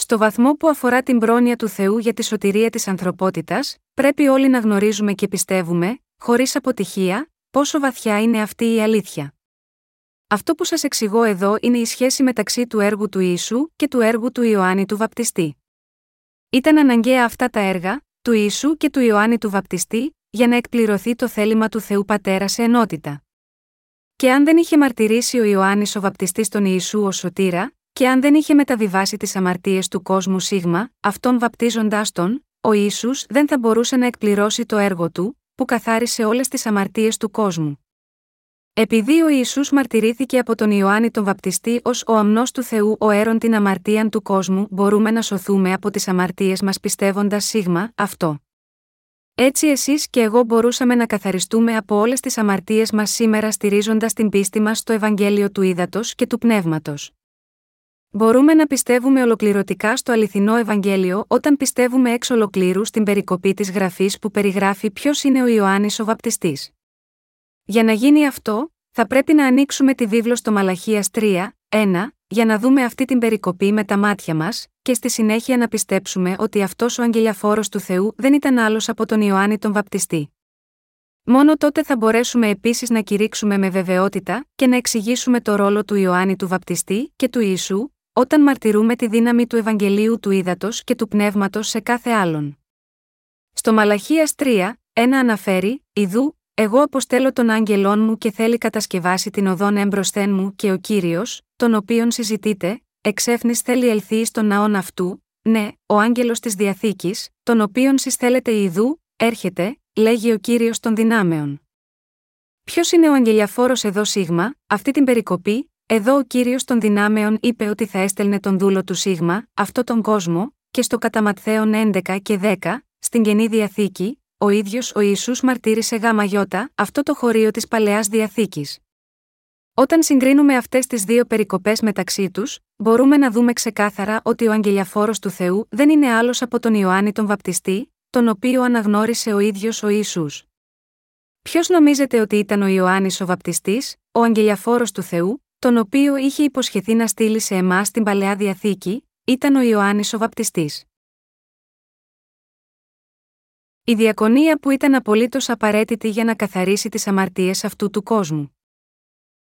Στο βαθμό που αφορά την πρόνοια του Θεού για τη σωτηρία της ανθρωπότητας, πρέπει όλοι να γνωρίζουμε και πιστεύουμε, χωρίς αποτυχία, πόσο βαθιά είναι αυτή η αλήθεια. Αυτό που σας εξηγώ εδώ είναι η σχέση μεταξύ του έργου του Ιησού και του έργου του Ιωάννη του Βαπτιστή. Ήταν αναγκαία αυτά τα έργα, του Ιησού και του Ιωάννη του Βαπτιστή, για να εκπληρωθεί το θέλημα του Θεού Πατέρα σε ενότητα. Και αν δεν είχε μαρτυρήσει ο Ιωάννης ο Βαπτιστής τον Ιησού ως σωτήρα, και αν δεν είχε μεταβιβάσει τις αμαρτίες του κόσμου Σίγμα, αυτόν βαπτίζοντάς τον, ο ίσου δεν θα μπορούσε να εκπληρώσει το έργο του, που καθάρισε όλες τις αμαρτίες του κόσμου. Επειδή ο Ισού μαρτυρήθηκε από τον Ιωάννη τον Βαπτιστή ως ο αμνός του Θεού ο έρων την αμαρτίαν του κόσμου, μπορούμε να σωθούμε από τις αμαρτίες μας πιστεύοντας σίγμα αυτό. Έτσι εσείς και εγώ μπορούσαμε να καθαριστούμε από όλες τις αμαρτίες μας σήμερα στηρίζοντας την πίστη μας στο Ευαγγέλιο του Ήδατος και του Πνεύματος. Μπορούμε να πιστεύουμε ολοκληρωτικά στο αληθινό Ευαγγέλιο όταν πιστεύουμε εξ ολοκλήρου στην περικοπή της γραφής που περιγράφει ποιος είναι ο Ιωάννης ο Βαπτιστής. Για να γίνει αυτό, θα πρέπει να ανοίξουμε τη βίβλο στο Μαλαχίας 3, 1, για να δούμε αυτή την περικοπή με τα μάτια μας, και στη συνέχεια να πιστέψουμε ότι αυτός ο αγγελιαφόρος του Θεού δεν ήταν άλλος από τον Ιωάννη τον Βαπτιστή. Μόνο τότε θα μπορέσουμε επίσης να κηρύξουμε με βεβαιότητα και να εξηγήσουμε το ρόλο του Ιωάννη του Βαπτιστή και του Ιησού, όταν μαρτυρούμε τη δύναμη του Ευαγγελίου του Ήδατος και του Πνεύματος σε κάθε άλλον. Στο Μαλαχίας 3, ένα αναφέρει, Ιδού, εγώ αποστέλω τον άγγελόν μου και θέλει κατασκευάσει την οδόν έμπροσθέν μου και ο κύριος, τον οποίον συζητείτε, εξέφνης θέλει ελθεί στον ναόν αυτού, ναι, ο άγγελος της διαθήκης, τον οποίον συσθέλετε Ιδού, έρχεται, λέγει ο κύριος των δυνάμεων. Ποιος είναι ο αγγελιαφόρος εδώ Σίγμα, αυτή την περικοπή, εδώ ο κύριος των δυνάμεων είπε ότι θα έστελνε τον δούλο του Σίγμα, αυτό τον κόσμο, και στο Καταματθέον 11 και 10, στην Καινή Διαθήκη, ο ίδιος ο Ισού μαρτύρησε γάμα γιώτα, αυτό το χωρίο της παλαιάς διαθήκης. Όταν συγκρίνουμε αυτές τις δύο περικοπές μεταξύ τους, μπορούμε να δούμε ξεκάθαρα ότι ο αγγελιαφόρος του Θεού δεν είναι άλλος από τον Ιωάννη τον Βαπτιστή, τον οποίο αναγνώρισε ο ίδιος ο Ιησούς. Ποιος νομίζετε ότι ήταν ο Ιωάννης ο Βαπτιστής, ο αγγελιαφόρος του Θεού, τον οποίο είχε υποσχεθεί να στείλει σε εμάς την παλαιά διαθήκη, ήταν ο Ιωάννης ο Βαπτιστής. Η διακονία που ήταν απολύτως απαραίτητη για να καθαρίσει τις αμαρτίες αυτού του κόσμου.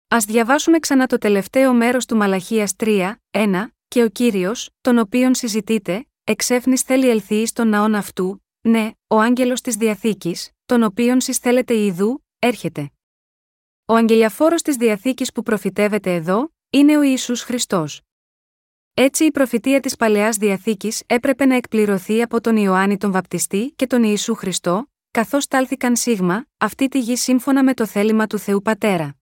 Α διαβάσουμε ξανά το τελευταίο μέρος του Μαλαχίας 3, 1, και ο κύριος, τον οποίον συζητείτε, εξέφνης θέλει ελθεί στον ναόν αυτού, ναι, ο άγγελος της διαθήκης, τον οποίον συσθέλετε ιδού, έρχεται. Ο αγγελιαφόρος της Διαθήκης που προφητεύεται εδώ, είναι ο Ιησούς Χριστός. Έτσι η προφητεία της Παλαιάς Διαθήκης έπρεπε να εκπληρωθεί από τον Ιωάννη τον Βαπτιστή και τον Ιησού Χριστό, καθώς τάλθηκαν σίγμα, αυτή τη γη σύμφωνα με το θέλημα του Θεού Πατέρα.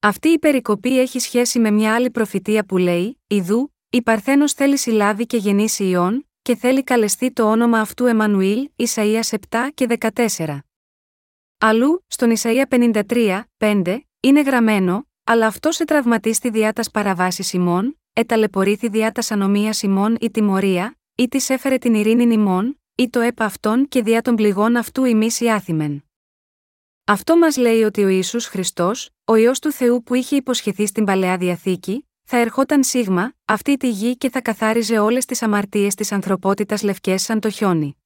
Αυτή η περικοπή έχει σχέση με μια άλλη προφητεία που λέει «Ιδού, η Παρθένος θέλει συλλάβει και γεννήσει ιών, και θέλει καλεστεί το όνομα αυτού Εμμανουήλ, Ισαΐας 7 και 14. Αλλού, στον Ισαΐα 53, 5, είναι γραμμένο αλλά αυτό σε τραυματίστη διά τα παραβάσει ημών, εταλαιπωρήθη διά τα ανομίας ημών ή τιμωρία, ή της έφερε την ειρήνη ημών, ή το έπα αυτόν και διά των πληγών αυτού ημί η άθημεν. Αυτό μας λέει ότι ο Ισού Χριστός, ο ιό του Θεού που είχε υποσχεθεί στην παλαιά διαθήκη, θα ερχόταν σίγμα, αυτή τη γη και θα καθάριζε όλες τις αμαρτίες της ανθρωπότητας λευκές σαν το χιόνι.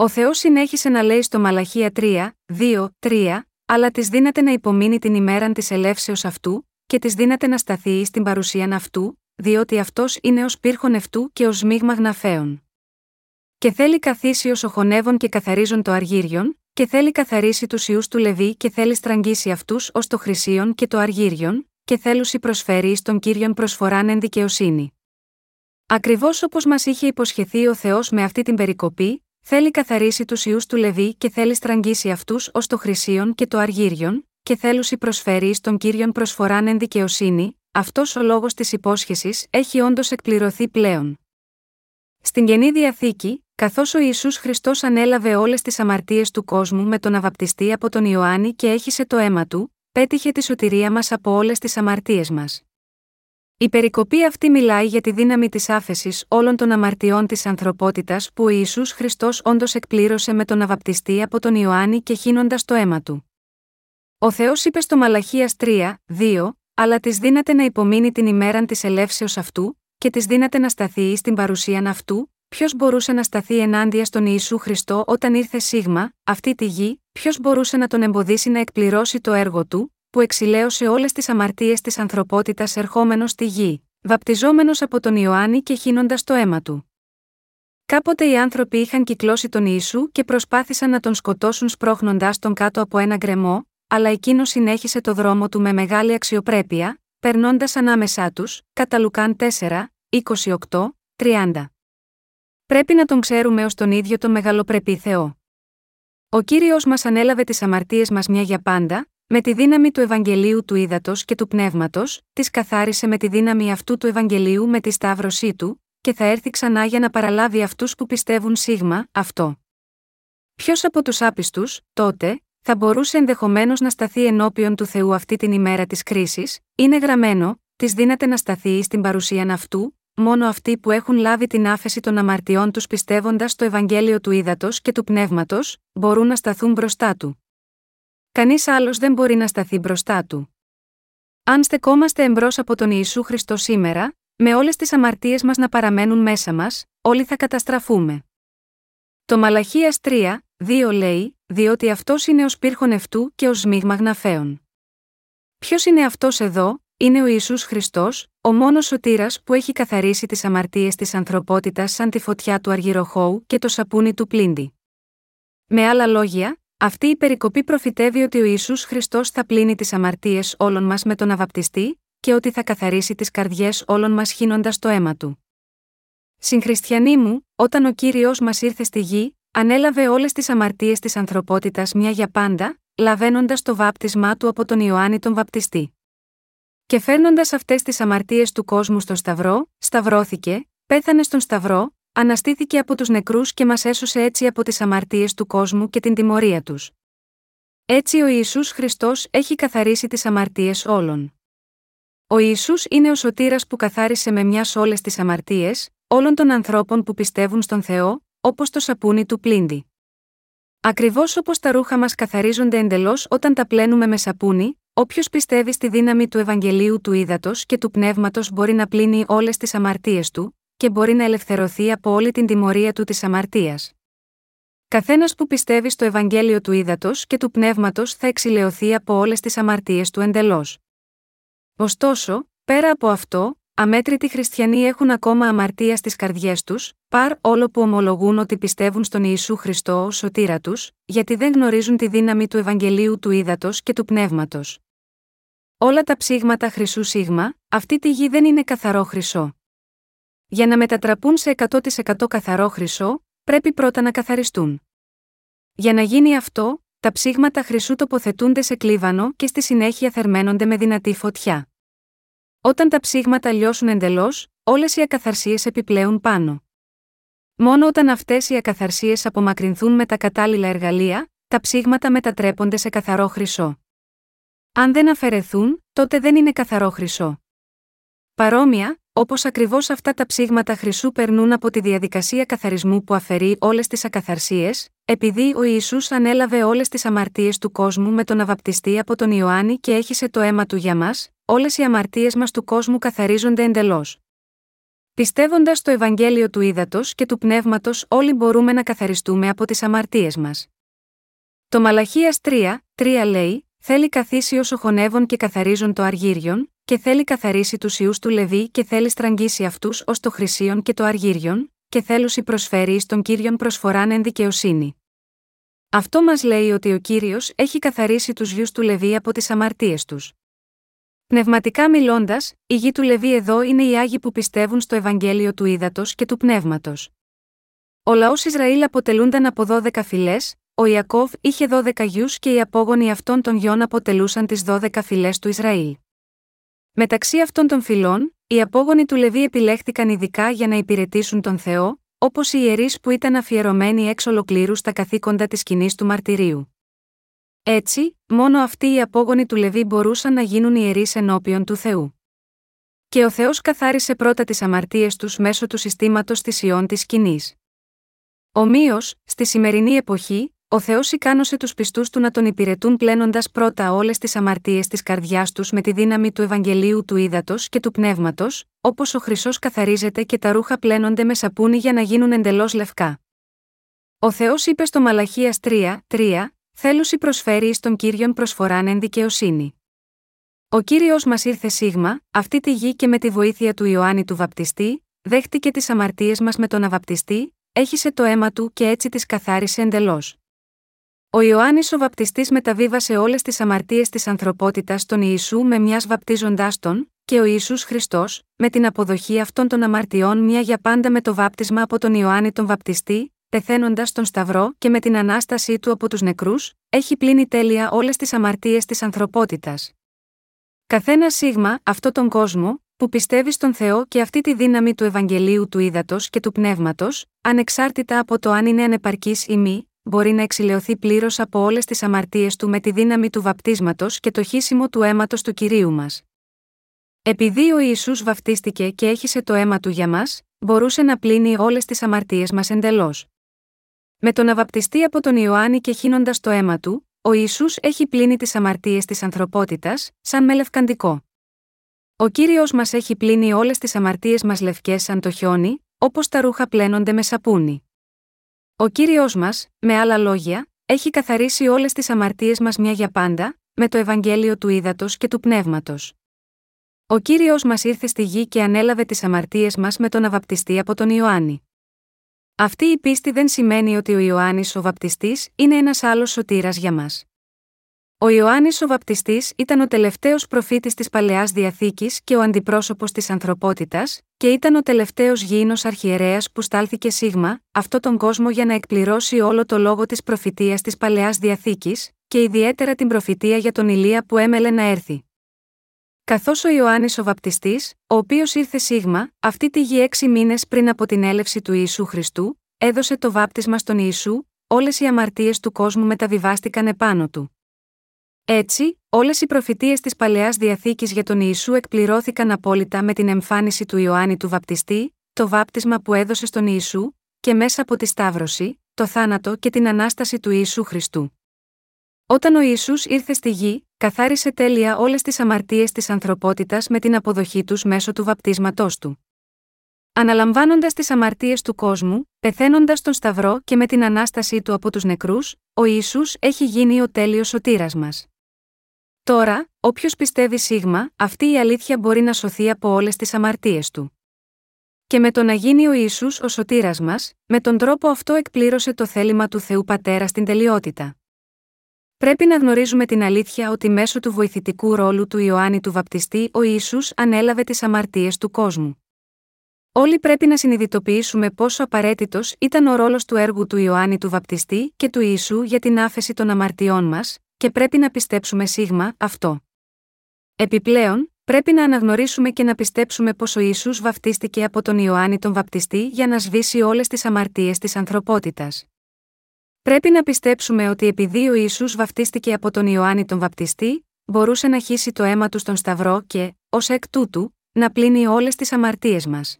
Ο Θεός συνέχισε να λέει στο Μαλαχία 3, 2, 3, αλλά της δύναται να υπομείνει την ημέραν της ελεύσεως αυτού, και της δύναται να σταθεί στην παρουσίαν αυτού, διότι αυτός είναι ως πύρχον αυτού και ως μείγμα γναφέων. Και θέλει καθίσει ως οχονεύων και καθαρίζουν το αργύριον, και θέλει καθαρίσει τους ιούς του Λεβί και θέλει στραγγίσει αυτούς ως το χρυσίον και το αργύριον, και θέλουσι προσφέρει στον κύριον προσφοράν εν δικαιοσύνη. Ακριβώς όπως μας είχε υποσχεθεί ο Θεός με αυτή την περικοπή, θέλει καθαρίσει τους ιούς του Λεβί και θέλει στραγγίσει αυτούς ως το χρυσίον και το αργύριον, και θέλουσι προσφέρει στον κύριον προσφοράν εν δικαιοσύνη, αυτός ο λόγος της υπόσχεσης έχει όντως εκπληρωθεί πλέον. Στην Καινή Διαθήκη, καθώς ο Ιησούς Χριστός ανέλαβε όλες τις αμαρτίες του κόσμου με τον αβαπτιστή από τον Ιωάννη και έχισε το αίμα του, πέτυχε τη σωτηρία μας από όλες τις αμαρτίες μας. Η περικοπή αυτή μιλάει για τη δύναμη της άφεσης όλων των αμαρτιών της ανθρωπότητας που ο Ισού Χριστός όντως εκπλήρωσε με τον αβαπτιστή από τον Ιωάννη και χύνοντας το αίμα του. Ο Θεός είπε στο Μαλαχίας 3, 2, αλλά της δύναται να υπομείνει την ημέραν της ελεύσεως αυτού, και της δύναται να σταθεί στην παρουσίαν αυτού, ποιος μπορούσε να σταθεί ενάντια στον Ιησού Χριστό όταν ήρθε σίγμα, αυτή τη γη, ποιος μπορούσε να τον εμποδίσει να εκπληρώσει το έργο του, που εξηλαίωσε όλες τις αμαρτίες της ανθρωπότητας ερχόμενος στη γη, βαπτιζόμενος από τον Ιωάννη και χύνοντας το αίμα του. Κάποτε οι άνθρωποι είχαν κυκλώσει τον Ιησού και προσπάθησαν να τον σκοτώσουν σπρώχνοντάς τον κάτω από ένα γκρεμό, αλλά εκείνος συνέχισε το δρόμο του με μεγάλη αξιοπρέπεια, περνώντας ανάμεσά τους, κατά Λουκάν 4, 28, 30. Πρέπει να τον ξέρουμε ως τον ίδιο τον μεγαλοπρεπή Θεό. Ο κύριος μας ανέλαβε τις αμαρτίες μας μια για πάντα, με τη δύναμη του Ευαγγελίου του Ήδατος και του Πνεύματος, τι καθάρισε με τη δύναμη αυτού του Ευαγγελίου με τη σταύρωσή του, και θα έρθει ξανά για να παραλάβει αυτούς που πιστεύουν σίγμα, αυτό. Ποιος από τους άπιστους, τότε, θα μπορούσε ενδεχομένως να σταθεί ενώπιον του Θεού αυτή την ημέρα της κρίσης, είναι γραμμένο, της δύναται να σταθεί στην παρουσίαν αυτού, μόνο αυτοί που έχουν λάβει την άφεση των αμαρτιών τους πιστεύοντας το Ευαγγέλιο του Ήδατος και του Πνεύματος, μπορούν να σταθούν μπροστά του. Κανείς άλλος δεν μπορεί να σταθεί μπροστά του. Αν στεκόμαστε εμπρός από τον Ιησού Χριστό σήμερα, με όλες τις αμαρτίες μας να παραμένουν μέσα μας, όλοι θα καταστραφούμε. Το Μαλαχίας 3, 2 λέει, διότι αυτός είναι ω πύρχον αυτού και ω μείγμα γναφέων. Ποιος είναι αυτός εδώ, είναι ο Ισού Χριστός, ο μόνος σωτήρας που έχει καθαρίσει τις αμαρτίες της ανθρωπότητας σαν τη φωτιά του αργυροχώου και το σαπούνι του πλύντη. Με άλλα λόγια, αυτή η περικοπή προφητεύει ότι ο Ισού Χριστός θα πλύνει τις αμαρτίες όλων μας με τον αβαπτιστή, και ότι θα καθαρίσει τις καρδιές όλων μας χύνοντας το αίμα του. Συγχριστιανοί μου, όταν ο κύριος μας ήρθε στη γη, ανέλαβε όλες τις αμαρτίες της ανθρωπότητας μια για πάντα, λαβαίνοντας το βάπτισμά του από τον Ιωάννη τον Βαπτιστή. Και φέρνοντας αυτές τις αμαρτίες του κόσμου στο Σταυρό, σταυρώθηκε, πέθανε στον Σταυρό, αναστήθηκε από τους νεκρούς και μας έσωσε έτσι από τις αμαρτίες του κόσμου και την τιμωρία τους. Έτσι ο Ιησούς Χριστός έχει καθαρίσει τις αμαρτίες όλων. Ο Ιησούς είναι ο σωτήρας που καθάρισε με μιας όλες τις αμαρτίες, όλων των ανθρώπων που πιστεύουν στον Θεό, όπως το σαπούνι του πλύντη. Ακριβώς όπως τα ρούχα μας καθαρίζονται εντελώς όταν τα πλένουμε με σαπούνι, όποιος πιστεύει στη δύναμη του Ευαγγελίου του Ήδατος και του Πνεύματος μπορεί να πλύνει όλες τις αμαρτίες του, και μπορεί να ελευθερωθεί από όλη την τιμωρία του της αμαρτίας. Καθένας που πιστεύει στο Ευαγγέλιο του Ήδατος και του Πνεύματος θα εξηλαιωθεί από όλες τις αμαρτίες του εντελώς. Ωστόσο, πέρα από αυτό, αμέτρητοι χριστιανοί έχουν ακόμα αμαρτία στις καρδιές τους, παρ όλο που ομολογούν ότι πιστεύουν στον Ιησού Χριστό ως σωτήρα τους, γιατί δεν γνωρίζουν τη δύναμη του Ευαγγελίου του Ήδατος και του Πνεύματος. Όλα τα ψήγματα χρυσού σίγμα, αυτή τη γη δεν είναι καθαρό χρυσό. Για να μετατραπούν σε 100% καθαρό χρυσό, πρέπει πρώτα να καθαριστούν. Για να γίνει αυτό, τα ψήγματα χρυσού τοποθετούνται σε κλίβανο και στη συνέχεια θερμαίνονται με δυνατή φωτιά. Όταν τα ψήγματα λιώσουν εντελώς, όλες οι ακαθαρσίες επιπλέουν πάνω. Μόνο όταν αυτές οι ακαθαρσίες απομακρυνθούν με τα κατάλληλα εργαλεία, τα ψήγματα μετατρέπονται σε καθαρό χρυσό. Αν δεν αφαιρεθούν, τότε δεν είναι καθαρό χρυσό. Παρόμοια, όπως ακριβώς αυτά τα ψήγματα χρυσού περνούν από τη διαδικασία καθαρισμού που αφαιρεί όλες τις ακαθαρσίες, επειδή ο Ιησούς ανέλαβε όλες τις αμαρτίες του κόσμου με τον αβαπτιστή από τον Ιωάννη και έχισε το αίμα του για μας, όλες οι αμαρτίες μας του κόσμου καθαρίζονται εντελώς. Πιστεύοντας το Ευαγγέλιο του Ήδατος και του Πνεύματος, όλοι μπορούμε να καθαριστούμε από τις αμαρτίες μας. Το Μαλαχίας 3, 3 λέει: Θέλει καθίσει όσο χωνεύουν και καθαρίζουν το αργύριον, και θέλει καθαρίσει τους ιούς του Λεβί και θέλει στραγγίσει αυτούς ως το χρυσίον και το αργύριον, και θέλουσι προσφέρει εις τον κύριον προσφοράν εν δικαιοσύνη. Αυτό μας λέει ότι ο κύριος έχει καθαρίσει τους γιους του Λεβί από τις αμαρτίες τους. Πνευματικά μιλώντας, η γη του Λεβί εδώ είναι οι άγιοι που πιστεύουν στο Ευαγγέλιο του Ήδατος και του Πνεύματος. Ο λαός Ισραήλ αποτελούνταν από 12 φυλές, ο Ιακώβ είχε 12 γιους και οι απόγονοι αυτών των γιών αποτελούσαν τις 12 φυλές του Ισραήλ. Μεταξύ αυτών των φυλών, οι απόγονοι του Λεβί επιλέχθηκαν ειδικά για να υπηρετήσουν τον Θεό, όπως οι ιερείς που ήταν αφιερωμένοι εξ ολοκλήρου στα καθήκοντα της σκηνής του μαρτυρίου. Έτσι, μόνο αυτοί οι απόγονοι του Λεβί μπορούσαν να γίνουν ιερείς ενώπιον του Θεού. Και ο Θεός καθάρισε πρώτα τις αμαρτίες τους μέσω του συστήματος της ιών της σκηνής. Ομοίως, στη σημερινή εποχή, ο Θεός ικάνωσε τους πιστούς του να τον υπηρετούν πλένοντας πρώτα όλες τις αμαρτίες της καρδιάς τους με τη δύναμη του Ευαγγελίου του Ήδατος και του Πνεύματος, όπως ο χρυσός καθαρίζεται και τα ρούχα πλένονται με σαπούνι για να γίνουν εντελώς λευκά. Ο Θεός είπε στο Μαλαχίας 3, 3, Θέλουσι προσφέρει εις τον κύριον προσφοράν εν δικαιοσύνη. Ο κύριος μας ήρθε σίγμα, αυτή τη γη και με τη βοήθεια του Ιωάννη του Βαπτιστή, δέχτηκε τις αμαρτίες μας με τον Αβαπτιστή, έχισε το αίμα του και έτσι τις καθάρισε εντελώς. Ο Ιωάννης ο Βαπτιστής μεταβίβασε όλες τις αμαρτίες της ανθρωπότητας στον Ιησού με μιας βαπτίζοντάς τον, και ο Ισού Χριστός, με την αποδοχή αυτών των αμαρτιών μια για πάντα με το βάπτισμα από τον Ιωάννη τον Βαπτιστή, πεθαίνοντας τον Σταυρό και με την ανάστασή του από τους νεκρούς, έχει πλύνει τέλεια όλες τις αμαρτίες της ανθρωπότητας. Καθένα σίγμα, αυτό τον κόσμο, που πιστεύει στον Θεό και αυτή τη δύναμη του Ευαγγελίου του Ήδατος και του Πνεύματος, ανεξάρτητα από το αν είναι ανεπαρκής ή μη, μπορεί να εξηλαιωθεί πλήρως από όλες τις αμαρτίες του με τη δύναμη του βαπτίσματος και το χύσιμο του αίματος του κυρίου μας. Επειδή ο Ιησούς βαφτίστηκε και έχισε το αίμα του για μας, μπορούσε να πλύνει όλες τις αμαρτίες μας εντελώς. Με τον αβαπτιστή από τον Ιωάννη και χύνοντας το αίμα του, ο Ισού έχει πλύνει τις αμαρτίες της ανθρωπότητας, σαν με λευκαντικό. Ο κύριος μας έχει πλύνει όλες τις αμαρτίες μας λευκές σαν το χιόνι, όπως τα ρούχα πλένονται με σαπούνι. Ο κύριος μας, με άλλα λόγια, έχει καθαρίσει όλες τις αμαρτίες μας μια για πάντα, με το Ευαγγέλιο του Ήδατος και του Πνεύματος. Ο κύριος μας ήρθε στη γη και ανέλαβε τις αμαρτίες μας με τον αβαπτιστή από τον Ιωάννη. Αυτή η πίστη δεν σημαίνει ότι ο Ιωάννης ο Βαπτιστής είναι ένας άλλος σωτήρας για μας. Ο Ιωάννης ο Βαπτιστής ήταν ο τελευταίος προφήτης της παλαιάς διαθήκης και ο αντιπρόσωπος της ανθρωπότητας, και ήταν ο τελευταίος γήινος αρχιερέας που στάλθηκε σίγμα, αυτό τον κόσμο για να εκπληρώσει όλο το λόγο της προφητείας της παλαιάς διαθήκης, και ιδιαίτερα την προφητεία για τον Ηλία που έμελε να έρθει. Καθώς ο Ιωάννης ο Βαπτιστής, ο οποίος ήρθε σίγμα, αυτή τη γη έξι μήνες πριν από την έλευση του Ιησού Χριστού, έδωσε το βάπτισμα στον Ιησού, όλες οι αμαρτίες του κόσμου μεταβιβάστηκαν επάνω του. Έτσι, όλες οι προφητείες της παλαιάς διαθήκης για τον Ιησού εκπληρώθηκαν απόλυτα με την εμφάνιση του Ιωάννη του Βαπτιστή, το βάπτισμα που έδωσε στον Ιησού, και μέσα από τη Σταύρωση, το θάνατο και την ανάσταση του Ιησού Χριστού. Όταν ο Ισού ήρθε στη γη, καθάρισε τέλεια όλες τις αμαρτίες της ανθρωπότητας με την αποδοχή τους μέσω του βαπτίσματός του. Αναλαμβάνοντας τις αμαρτίες του κόσμου, πεθαίνοντας τον Σταυρό και με την ανάστασή του από τους νεκρούς, ο Ισού έχει γίνει ο τέλειος σωτήρας μας. Τώρα, όποιος πιστεύει σίγμα, αυτή η αλήθεια μπορεί να σωθεί από όλες τις αμαρτίες του. Και με το να γίνει ο Ιησούς ο σωτήρας μας, με τον τρόπο αυτό εκπλήρωσε το θέλημα του Θεού Πατέρα στην τελειότητα. Πρέπει να γνωρίζουμε την αλήθεια ότι μέσω του βοηθητικού ρόλου του Ιωάννη του Βαπτιστή ο Ιησούς ανέλαβε τις αμαρτίες του κόσμου. Όλοι πρέπει να συνειδητοποιήσουμε πόσο απαραίτητος ήταν ο ρόλος του έργου του Ιωάννη του Βαπτιστή και του Ιησού για την άφεση των αμαρτιών μας, και πρέπει να πιστέψουμε σίγμα αυτό. Επιπλέον, πρέπει να αναγνωρίσουμε και να πιστέψουμε πως ο Ιησούς βαπτίστηκε από τον Ιωάννη τον Βαπτιστή για να σβήσει όλες τις αμαρτίες της ανθρωπότητας. Πρέπει να πιστέψουμε ότι επειδή ο Ιησούς βαφτίστηκε από τον Ιωάννη τον Βαπτιστή, μπορούσε να χύσει το αίμα του στον Σταυρό και, ως εκ τούτου, να πλύνει όλες τις αμαρτίες μας.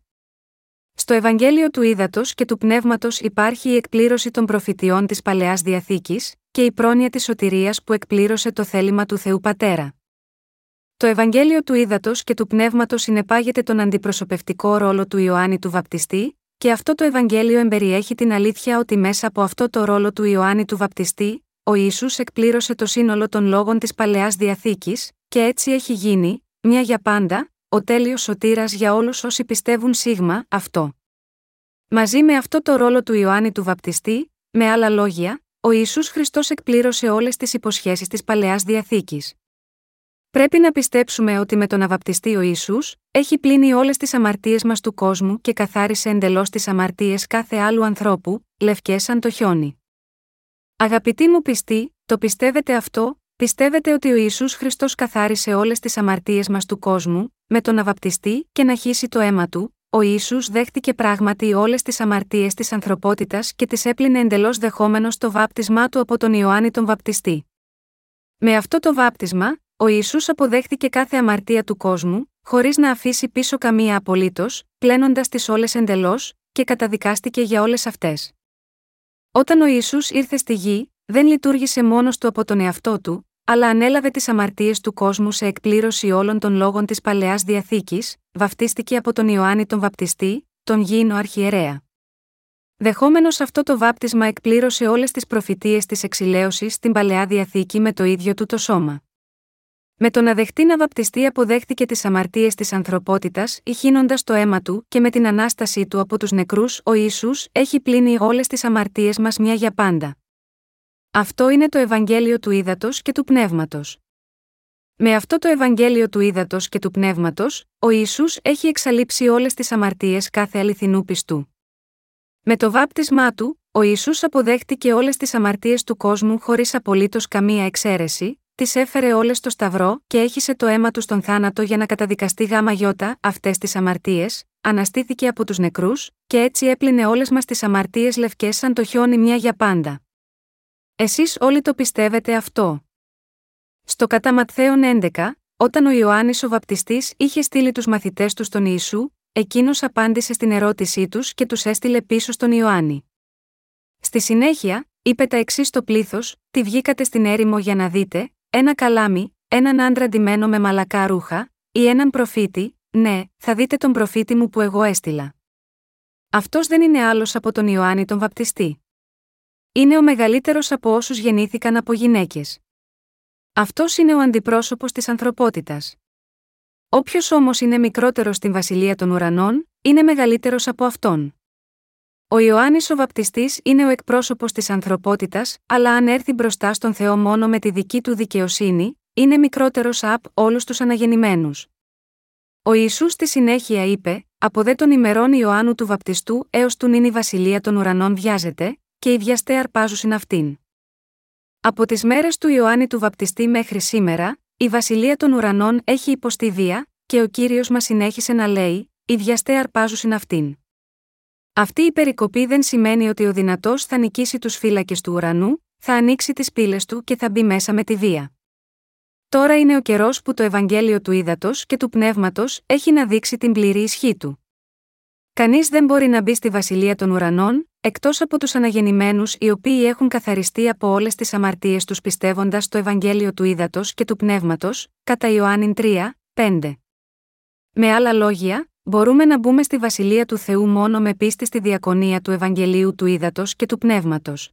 Στο Ευαγγέλιο του Ήδατος και του Πνεύματος υπάρχει η εκπλήρωση των προφητιών της παλαιάς διαθήκης, και η πρόνοια της σωτηρίας που εκπλήρωσε το θέλημα του Θεού Πατέρα. Το Ευαγγέλιο του Ήδατος και του Πνεύματος συνεπάγεται τον αντιπροσωπευτικό ρόλο του Ιωάννη του Βαπτιστή, και αυτό το Ευαγγέλιο εμπεριέχει την αλήθεια ότι μέσα από αυτό το ρόλο του Ιωάννη του Βαπτιστή, ο Ιησούς εκπλήρωσε το σύνολο των λόγων της Παλαιάς Διαθήκης, και έτσι έχει γίνει, μια για πάντα, ο τέλειος σωτήρας για όλους όσοι πιστεύουν σίγμα αυτό. Μαζί με αυτό το ρόλο του Ιωάννη του Βαπτιστή, με άλλα λόγια, ο Ιησούς Χριστός εκπλήρωσε όλες τις υποσχέσεις της Παλαιάς Διαθήκης. Πρέπει να πιστέψουμε ότι με τον αβαπτιστή ο Ιησούς, έχει πλύνει όλες τις αμαρτίες μας του κόσμου και καθάρισε εντελώς τις αμαρτίες κάθε άλλου ανθρώπου, λευκές σαν το χιόνι. Αγαπητοί μου πιστοί, το πιστεύετε αυτό, πιστεύετε ότι ο Ιησούς Χριστός καθάρισε όλες τις αμαρτίες μας του κόσμου, με τον αβαπτιστή και να χύσει το αίμα του, ο Ιησούς δέχτηκε πράγματι όλες τις αμαρτίες της ανθρωπότητας και τις έπλυνε εντελώς δεχόμενος το βάπτισμά του από τον Ιωάννη τον Βαπτιστή. Με αυτό το βάπτισμα, ο Ιησούς αποδέχτηκε κάθε αμαρτία του κόσμου, χωρίς να αφήσει πίσω καμία απολύτως, πλένοντας τις όλες εντελώς, και καταδικάστηκε για όλες αυτές. Όταν ο Ιησούς ήρθε στη γη, δεν λειτουργήσε μόνος του από τον εαυτό του, αλλά ανέλαβε τις αμαρτίες του κόσμου σε εκπλήρωση όλων των λόγων της παλαιάς διαθήκης, βαφτίστηκε από τον Ιωάννη τον Βαπτιστή, τον γήινο αρχιερέα. Δεχόμενος αυτό το βάπτισμα εκπλήρωσε όλες τις προφητείες της εξηλαίωσης στην παλαιά διαθήκη με το ίδιο του το σώμα. Με το να δεχτεί να βαπτιστεί αποδέχτηκε τις αμαρτίες της ανθρωπότητας, ηχύνοντα το αίμα του και με την ανάστασή του από τους νεκρούς, ο ίσου έχει πλύνει όλες τις αμαρτίες μας μια για πάντα. Αυτό είναι το Ευαγγέλιο του Ήδατος και του Πνεύματος. Με αυτό το Ευαγγέλιο του Ήδατος και του Πνεύματος, ο Ισού έχει εξαλείψει όλες τις αμαρτίες κάθε αληθινού πιστού. Με το βάπτισμά του, ο Ισού αποδέχτηκε όλες τις αμαρτίες του κόσμου χωρίς απολύτως καμία εξαίρεση, τις έφερε όλες στο Σταυρό και έχισε το αίμα του στον θάνατο για να καταδικαστεί γάμα γιώτα αυτές τις αμαρτίες, αναστήθηκε από τους νεκρούς, και έτσι έπλυνε όλες μας τις αμαρτίες λευκές σαν το χιόνι μια για πάντα. Εσείς όλοι το πιστεύετε αυτό. Στο κατά Ματθαίον 11, όταν ο Ιωάννης ο Βαπτιστής είχε στείλει τους μαθητές του στον Ιησού, εκείνος απάντησε στην ερώτησή τους και τους έστειλε πίσω στον Ιωάννη. Στη συνέχεια, είπε τα εξής στο πλήθος: Τι βγήκατε στην έρημο για να δείτε, ένα καλάμι, έναν άντρα ντυμένο με μαλακά ρούχα, ή έναν προφήτη, ναι, θα δείτε τον προφήτη μου που εγώ έστειλα. Αυτός δεν είναι άλλος από τον Ιωάννη τον Βαπτιστή. Είναι ο μεγαλύτερος από όσους γεννήθηκαν από γυναίκες. Αυτός είναι ο αντιπρόσωπος της ανθρωπότητας. Όποιος όμως είναι μικρότερος στην βασιλεία των ουρανών, είναι μεγαλύτερος από αυτόν. Ο Ιωάννης ο Βαπτιστής είναι ο εκπρόσωπος της ανθρωπότητας, αλλά αν έρθει μπροστά στον Θεό μόνο με τη δική του δικαιοσύνη, είναι μικρότερος από όλους τους αναγεννημένους. Ο Ισού στη συνέχεια είπε: Από δε των ημερών Ιωάννου του Βαπτιστού έως του νυν η βασιλεία των ουρανών βιάζεται, και οι βιαστέ αρπάζουσιν αυτήν. Από τις μέρες του Ιωάννη του Βαπτιστή μέχρι σήμερα, η βασιλεία των ουρανών έχει υποστεί βία, και ο κύριος μας συνέχισε να λέει: Οι βιαστέ αρπάζουσιν αυτήν. Αυτή η περικοπή δεν σημαίνει ότι ο δυνατός θα νικήσει τους φύλακες του ουρανού, θα ανοίξει τις πύλες του και θα μπει μέσα με τη βία. Τώρα είναι ο καιρός που το Ευαγγέλιο του Ήδατος και του Πνεύματος έχει να δείξει την πλήρη ισχύ του. Κανείς δεν μπορεί να μπει στη βασιλεία των ουρανών, εκτός από τους αναγεννημένους οι οποίοι έχουν καθαριστεί από όλες τις αμαρτίες τους πιστεύοντας το Ευαγγέλιο του Ήδατος και του Πνεύματος, κατά Ιωάννη 3, 5. Με άλλα λόγια, μπορούμε να μπούμε στη βασιλεία του Θεού μόνο με πίστη στη διακονία του Ευαγγελίου του Ήδατος και του Πνεύματος.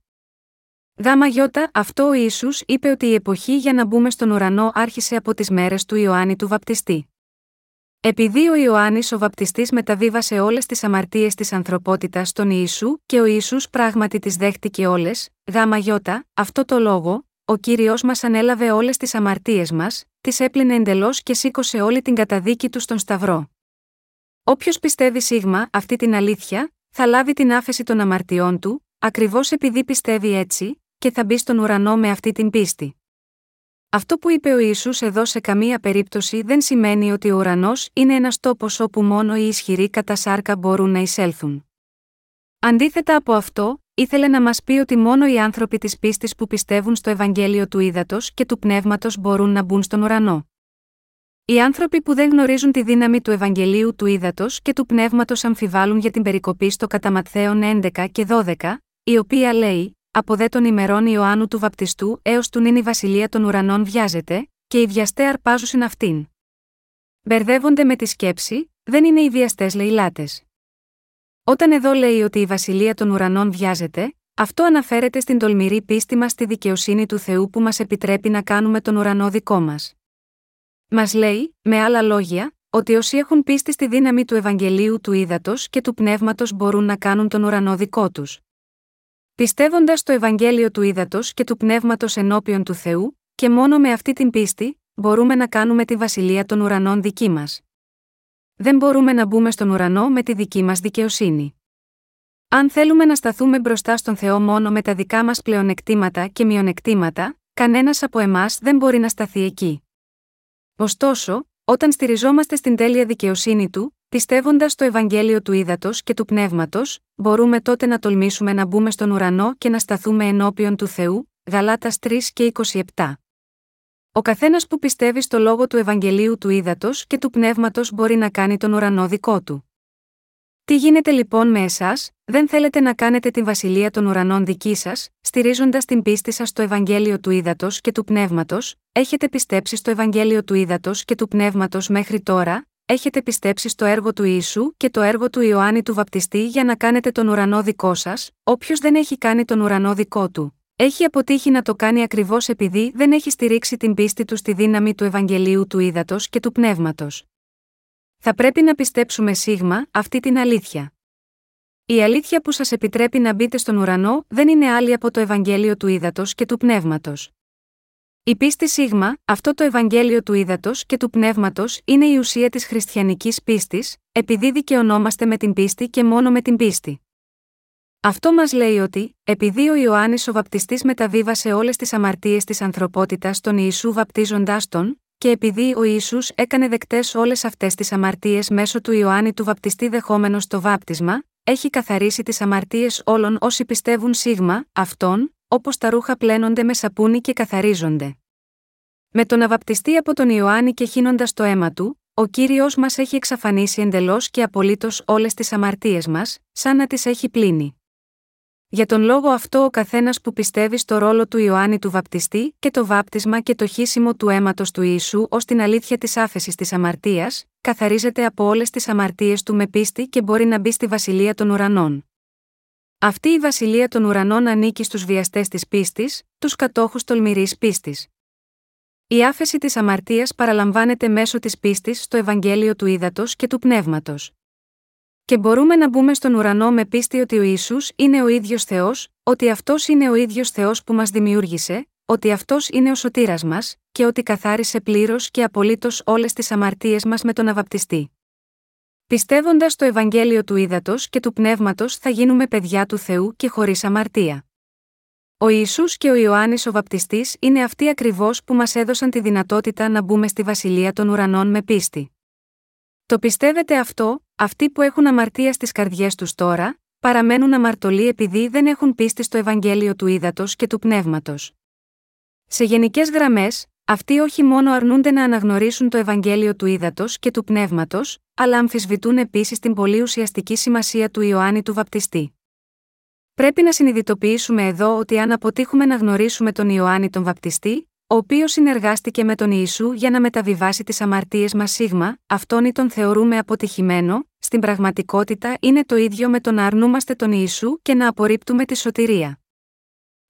Γάμα γιώτα, αυτό ο Ισού είπε ότι η εποχή για να μπούμε στον ουρανό άρχισε από τις μέρες του Ιωάννη του Βαπτιστή. Επειδή ο Ιωάννης ο Βαπτιστής μεταβίβασε όλες τις αμαρτίες της ανθρωπότητας στον Ιησού και ο Ιησούς πράγματι τις δέχτηκε όλες, γάμα γιώτα, αυτό το λόγο, ο κύριος μας ανέλαβε όλες τις αμαρτίες μας, τις έπλυνε εντελώς και σήκωσε όλη την καταδίκη του στον Σταυρό. Όποιος πιστεύει σίγμα αυτή την αλήθεια, θα λάβει την άφεση των αμαρτιών του, ακριβώς επειδή πιστεύει έτσι, και θα μπει στον ουρανό με αυτή την πίστη. Αυτό που είπε ο Ισού εδώ σε καμία περίπτωση δεν σημαίνει ότι ο ουρανός είναι ένας τόπος όπου μόνο οι ισχυροί κατά σάρκα μπορούν να εισέλθουν. Αντίθετα από αυτό, ήθελε να μας πει ότι μόνο οι άνθρωποι της πίστης που πιστεύουν στο Ευαγγέλιο του Ήδατος και του Πνεύματος μπορούν να μπουν στον ουρανό. Οι άνθρωποι που δεν γνωρίζουν τη δύναμη του Ευαγγελίου του Ήδατος και του Πνεύματος αμφιβάλλουν για την περικοπή στο κατά 11 και 12, η οποία λέει: Από δε των ημερών Ιωάννου του Βαπτιστού έως του νυν η βασιλεία των ουρανών βιάζεται, και οι βιαστές αρπάζουσιν αυτήν. Μπερδεύονται με τη σκέψη, δεν είναι οι βιαστές λαιλάτες. Όταν εδώ λέει ότι η βασιλεία των ουρανών βιάζεται, αυτό αναφέρεται στην τολμηρή πίστη μας στη δικαιοσύνη του Θεού που μας επιτρέπει να κάνουμε τον ουρανό δικό μας. Μας λέει, με άλλα λόγια, ότι όσοι έχουν πίστη στη δύναμη του Ευαγγελίου του Ήδατος και του Πνεύματος μπορούν να κάνουν τον ουρανό δικό τους. Πιστεύοντας το Ευαγγέλιο του Ήδατος και του Πνεύματος ενώπιον του Θεού, και μόνο με αυτή την πίστη, μπορούμε να κάνουμε τη βασιλεία των ουρανών δική μας. Δεν μπορούμε να μπούμε στον ουρανό με τη δική μας δικαιοσύνη. Αν θέλουμε να σταθούμε μπροστά στον Θεό μόνο με τα δικά μας πλεονεκτήματα και μειονεκτήματα, κανένας από εμάς δεν μπορεί να σταθεί εκεί. Ωστόσο, όταν στηριζόμαστε στην τέλεια δικαιοσύνη του, πιστεύοντας το Ευαγγέλιο του Ήδατος και του Πνεύματος, μπορούμε τότε να τολμήσουμε να μπούμε στον ουρανό και να σταθούμε ενώπιον του Θεού, Γαλάτας 3 και 27. Ο καθένας που πιστεύει στο λόγο του Ευαγγελίου του Ήδατος και του Πνεύματος μπορεί να κάνει τον ουρανό δικό του. Τι γίνεται λοιπόν με εσάς, δεν θέλετε να κάνετε την βασιλεία των ουρανών δική σας, στηρίζοντας την πίστη σας στο Ευαγγέλιο του Ήδατος και του Πνεύματος, έχετε πιστέψει στο Ευαγγέλιο του Ήδατος και του Πνεύματος μέχρι τώρα, έχετε πιστέψει στο έργο του Ιησού και το έργο του Ιωάννη του Βαπτιστή για να κάνετε τον ουρανό δικό σας, όποιος δεν έχει κάνει τον ουρανό δικό του. Έχει αποτύχει να το κάνει ακριβώς επειδή δεν έχει στηρίξει την πίστη του στη δύναμη του Ευαγγελίου του Ήδατος και του Πνεύματος. Θα πρέπει να πιστέψουμε σίγμα αυτή την αλήθεια. Η αλήθεια που σας επιτρέπει να μπείτε στον ουρανό δεν είναι άλλη από το Ευαγγέλιο του Ήδατος και του Πνεύματος. Η πίστη σίγμα, αυτό το Ευαγγέλιο του Ήδατος και του Πνεύματος είναι η ουσία της χριστιανικής πίστης, επειδή δικαιωνόμαστε με την πίστη και μόνο με την πίστη. Αυτό μας λέει ότι, επειδή ο Ιωάννης ο Βαπτιστής μεταβίβασε όλες τις αμαρτίες της ανθρωπότητας στον Ιησού βαπτίζοντάς τον, και επειδή ο Ισού έκανε δεκτές όλες αυτές τις αμαρτίες μέσω του Ιωάννη του Βαπτιστή δεχόμενος το βάπτισμα, έχει καθαρίσει τις αμαρτίες όλων όσοι πιστεύουν σίγμα, αυτόν, όπως τα ρούχα πλένονται με σαπούνι και καθαρίζονται. Με τον αβαπτιστή από τον Ιωάννη και χύνοντας το αίμα του, ο κύριος μας έχει εξαφανίσει εντελώς και απολύτως όλες τις αμαρτίες μας, σαν να τις έχει πλύνει. Για τον λόγο αυτό ο καθένας που πιστεύει στο ρόλο του Ιωάννη του Βαπτιστή και το βάπτισμα και το χύσιμο του αίματος του Ιησού ως την αλήθεια της άφεσης της αμαρτίας, καθαρίζεται από όλες τις αμαρτίες του με πίστη και μπορεί να μπει στη βασιλεία των ουρανών. Αυτή η βασιλεία των ουρανών ανήκει στους βιαστές της πίστης, τους κατόχους τολμηρής πίστης. Η άφεση της αμαρτίας παραλαμβάνεται μέσω της πίστης στο Ευαγγέλιο του Ήδατος και του Πνεύματος. Και μπορούμε να μπούμε στον ουρανό με πίστη ότι ο Ισού είναι ο ίδιος Θεός, ότι αυτός είναι ο ίδιος Θεός που μας δημιούργησε, ότι αυτός είναι ο σωτήρας μας, και ότι καθάρισε πλήρως και απολύτως όλες τις αμαρτίες μας με τον αβαπτιστή. Πιστεύοντας το Ευαγγέλιο του Ήδατος και του Πνεύματος θα γίνουμε παιδιά του Θεού και χωρίς αμαρτία. Ο Ιησούς και ο Ιωάννης ο Βαπτιστής είναι αυτοί ακριβώς που μας έδωσαν τη δυνατότητα να μπούμε στη βασιλεία των ουρανών με πίστη. Το πιστεύετε αυτό, αυτοί που έχουν αμαρτία στις καρδιές τους τώρα, παραμένουν αμαρτωλοί επειδή δεν έχουν πίστη στο Ευαγγέλιο του Ήδατος και του Πνεύματος. Σε γενικές γραμμές, αυτοί όχι μόνο αρνούνται να αναγνωρίσουν το Ευαγγέλιο του Ήδατος και του Πνεύματος, αλλά αμφισβητούν επίσης την πολύ ουσιαστική σημασία του Ιωάννη του Βαπτιστή. Πρέπει να συνειδητοποιήσουμε εδώ ότι αν αποτύχουμε να γνωρίσουμε τον Ιωάννη τον Βαπτιστή, ο οποίος συνεργάστηκε με τον Ιησού για να μεταβιβάσει τις αμαρτίες μας σίγμα, αυτόν ή τον θεωρούμε αποτυχημένο, στην πραγματικότητα είναι το ίδιο με το να αρνούμαστε τον Ιησού και να απορρίπτουμε τη σωτηρία.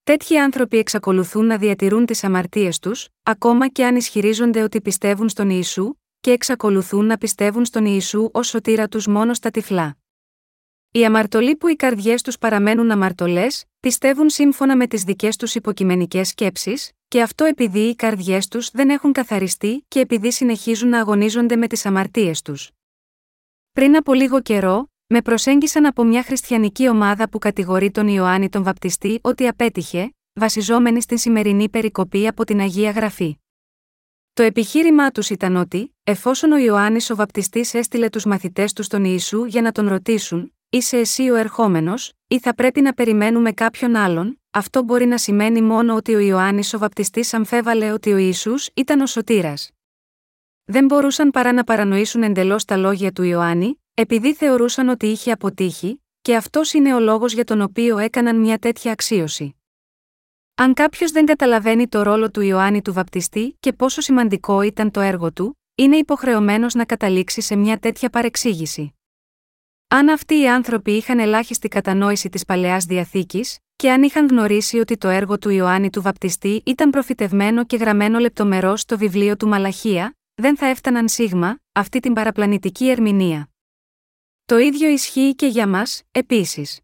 Τέτοιοι άνθρωποι εξακολουθούν να διατηρούν τις αμαρτίες τους, ακόμα και αν ισχυρίζονται ότι πιστεύουν στον Ιησού, και εξακολουθούν να πιστεύουν στον Ιησού ως σωτήρα τους μόνο στα τυφλά. Οι αμαρτωλοί που οι καρδιές τους παραμένουν αμαρτωλές, πιστεύουν σύμφωνα με τις δικές τους υποκειμενικές σκέψεις, και αυτό επειδή οι καρδιές τους δεν έχουν καθαριστεί και επειδή συνεχίζουν να αγωνίζονται με τις αμαρτίες τους. Πριν από λίγο καιρό, με προσέγγισαν από μια χριστιανική ομάδα που κατηγορεί τον Ιωάννη τον Βαπτιστή ότι απέτυχε, βασιζόμενη στην σημερινή περικοπή από την Αγία Γραφή. Το επιχείρημά τους ήταν ότι, εφόσον ο Ιωάννης ο Βαπτιστής έστειλε τους μαθητές του στον Ιησού για να τον ρωτήσουν, είσαι εσύ ο ερχόμενος, ή θα πρέπει να περιμένουμε κάποιον άλλον, αυτό μπορεί να σημαίνει μόνο ότι ο Ιωάννης ο Βαπτιστής αμφέβαλε ότι ο Ισού ήταν ο σωτήρας. Δεν μπορούσαν παρά να παρανοήσουν εντελώς τα λόγια του Ιωάννη, επειδή θεωρούσαν ότι είχε αποτύχει, και αυτός είναι ο λόγος για τον οποίο έκαναν μια τέτοια αξίωση. Αν κάποιος δεν καταλαβαίνει το ρόλο του Ιωάννη του Βαπτιστή και πόσο σημαντικό ήταν το έργο του, είναι υποχρεωμένος να καταλήξει σε μια τέτοια παρεξήγηση. Αν αυτοί οι άνθρωποι είχαν ελάχιστη κατανόηση της παλαιάς διαθήκης, και αν είχαν γνωρίσει ότι το έργο του Ιωάννη του Βαπτιστή ήταν προφητευμένο και γραμμένο λεπτομερό στο βιβλίο του Μαλαχία, δεν θα έφταναν σίγμα αυτή την παραπλανητική ερμηνεία. Το ίδιο ισχύει και για μας, επίσης.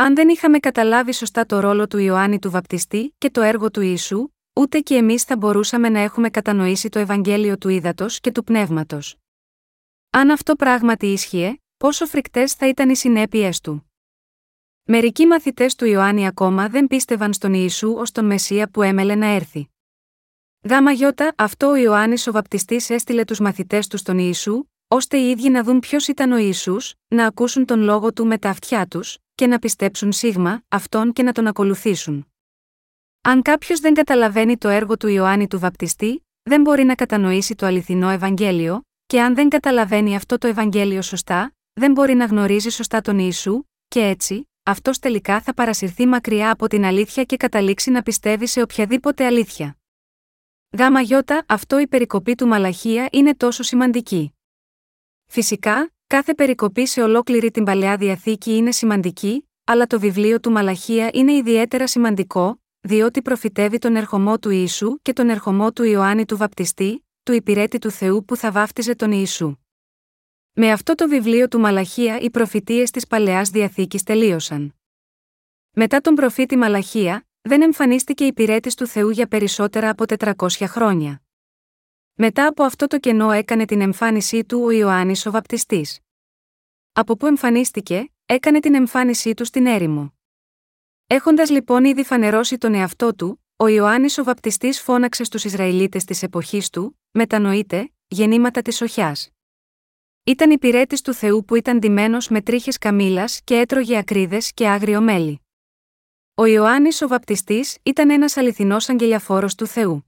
Αν δεν είχαμε καταλάβει σωστά το ρόλο του Ιωάννη του Βαπτιστή και το έργο του Ιησού, ούτε και εμείς θα μπορούσαμε να έχουμε κατανοήσει το Ευαγγέλιο του Ήδατος και του Πνεύματος. Αν αυτό πράγματι ίσχυε, πόσο φρικτές θα ήταν οι συνέπειέ του. Μερικοί μαθητές του Ιωάννη ακόμα δεν πίστευαν στον Ιησού ως τον Μεσσία που έμελε να έρθει. Γάμα γιώτα, αυτό ο Ιωάννης ο Βαπτιστής έστειλε τους μαθητές του στον Ιησού, ώστε οι ίδιοι να δουν ποιος ήταν ο Ιησούς, να ακούσουν τον λόγο του με τα αυτιά τους, και να πιστέψουν σίγμα, αυτόν και να τον ακολουθήσουν. Αν κάποιος δεν καταλαβαίνει το έργο του Ιωάννη του Βαπτιστή, δεν μπορεί να κατανοήσει το αληθινό Ευαγγέλιο, και αν δεν καταλαβαίνει αυτό το Ευαγγέλιο σωστά, δεν μπορεί να γνωρίζει σωστά τον Ιησού, και έτσι, αυτός τελικά θα παρασυρθεί μακριά από την αλήθεια και καταλήξει να πιστεύει σε οποιαδήποτε αλήθεια. Γάμα γιώτα, αυτό η περικοπή του Μαλαχία είναι τόσο σημαντική. Φυσικά, κάθε περικοπή σε ολόκληρη την παλαιά διαθήκη είναι σημαντική, αλλά το βιβλίο του Μαλαχία είναι ιδιαίτερα σημαντικό, διότι προφητεύει τον ερχομό του Ιησού και τον ερχομό του Ιωάννη του Βαπτιστή, του υπηρέτη του Θεού που θα βάφτιζε τον Ιησού. Με αυτό το βιβλίο του Μαλαχία οι προφητείες της παλαιάς διαθήκης τελείωσαν. Μετά τον προφήτη Μαλαχία, δεν εμφανίστηκε υπηρέτης του Θεού για περισσότερα από 400 χρόνια. Μετά από αυτό το κενό έκανε την εμφάνισή του ο Ιωάννης ο Βαπτιστής. Από που εμφανίστηκε, έκανε την εμφάνισή του στην έρημο. Έχοντας λοιπόν ήδη φανερώσει τον εαυτό του, ο Ιωάννης ο Βαπτιστής φώναξε στους Ισραηλίτες της εποχής του: Μετανοείτε, γεννήματα της οχιάς. Ήταν υπηρέτης του Θεού που ήταν ντυμένος με τρίχες καμήλας και έτρωγε ακρίδες και άγριο μέλι. Ο Ιωάννης ο Βαπτιστής ήταν ένας αληθινός αγγελιαφόρος του Θεού.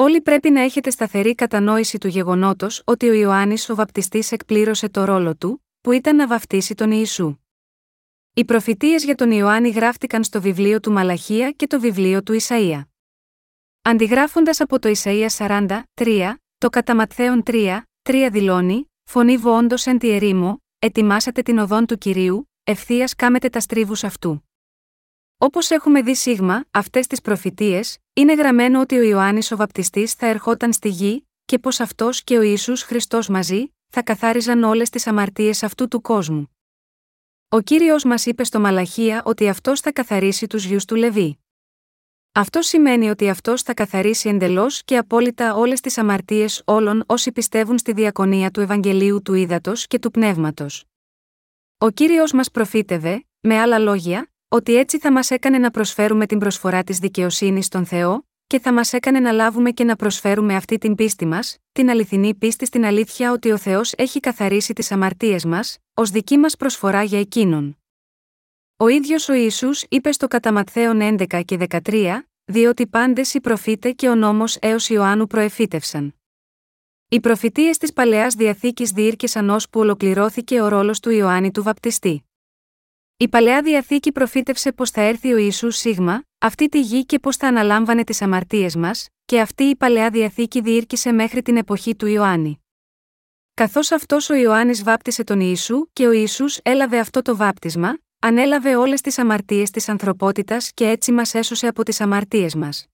Όλοι πρέπει να έχετε σταθερή κατανόηση του γεγονότος ότι ο Ιωάννης ο Βαπτιστής εκπλήρωσε το ρόλο του, που ήταν να βαφτίσει τον Ιησού. Οι προφητείες για τον Ιωάννη γράφτηκαν στο βιβλίο του Μαλαχία και το βιβλίο του Ισαΐα. Αντιγράφοντας από το Ισαΐα 40, 3, το κατά Ματθαίον 3, 3 δηλώνει: Φωνή όντω εν τη ερήμο, ετοιμάσατε την οδόν του κυρίου, ευθείας κάμετε τα στρίβους αυτού. Όπως έχουμε δει σίγμα, αυτές τις προφητείες, είναι γραμμένο ότι ο Ιωάννης ο Βαπτιστής θα ερχόταν στη γη, και πως αυτός και ο Ισού Χριστός μαζί, θα καθάριζαν όλες τις αμαρτίες αυτού του κόσμου. Ο κύριος μας είπε στο Μαλαχία ότι αυτός θα καθαρίσει τους γιους του Λεβί. Αυτό σημαίνει ότι αυτός θα καθαρίσει εντελώς και απόλυτα όλες τις αμαρτίες όλων όσοι πιστεύουν στη διακονία του Ευαγγελίου του Ήδατος και του Πνεύματος. Ο κύριος μας προφήτευε, με άλλα λόγια, ότι έτσι θα μας έκανε να προσφέρουμε την προσφορά της δικαιοσύνης στον Θεό, και θα μας έκανε να λάβουμε και να προσφέρουμε αυτή την πίστη μας, την αληθινή πίστη στην αλήθεια ότι ο Θεός έχει καθαρίσει τις αμαρτίες μας, ως δική μας προσφορά για εκείνον. Ο ίδιος ο Ισού είπε στο κατά 11 και 13, διότι πάντες οι προφήτες και ο νόμος έως Ιωάννου προεφήτευσαν. Οι προφητείες της παλαιάς διαθήκης διήρκεσαν ώσπου ολοκληρώθηκε ο ρόλος του Ιωάννη του Βαπτιστή. Η παλαιά διαθήκη προφήτευσε πως θα έρθει ο Ιησούς Σίγμα, αυτή τη γη και πώ θα αναλάμβανε τις αμαρτίες μας, και αυτή η παλαιά διαθήκη διήρκησε μέχρι την εποχή του Ιωάννη. Καθώς αυτός ο Ιωάννης βάπτισε τον Ιησού και ο Ιησούς έλαβε αυτό το βάπτισμα, ανέλαβε όλες τις αμαρτίες της ανθρωπότητας και έτσι μας έσωσε από τις αμαρτίες μας.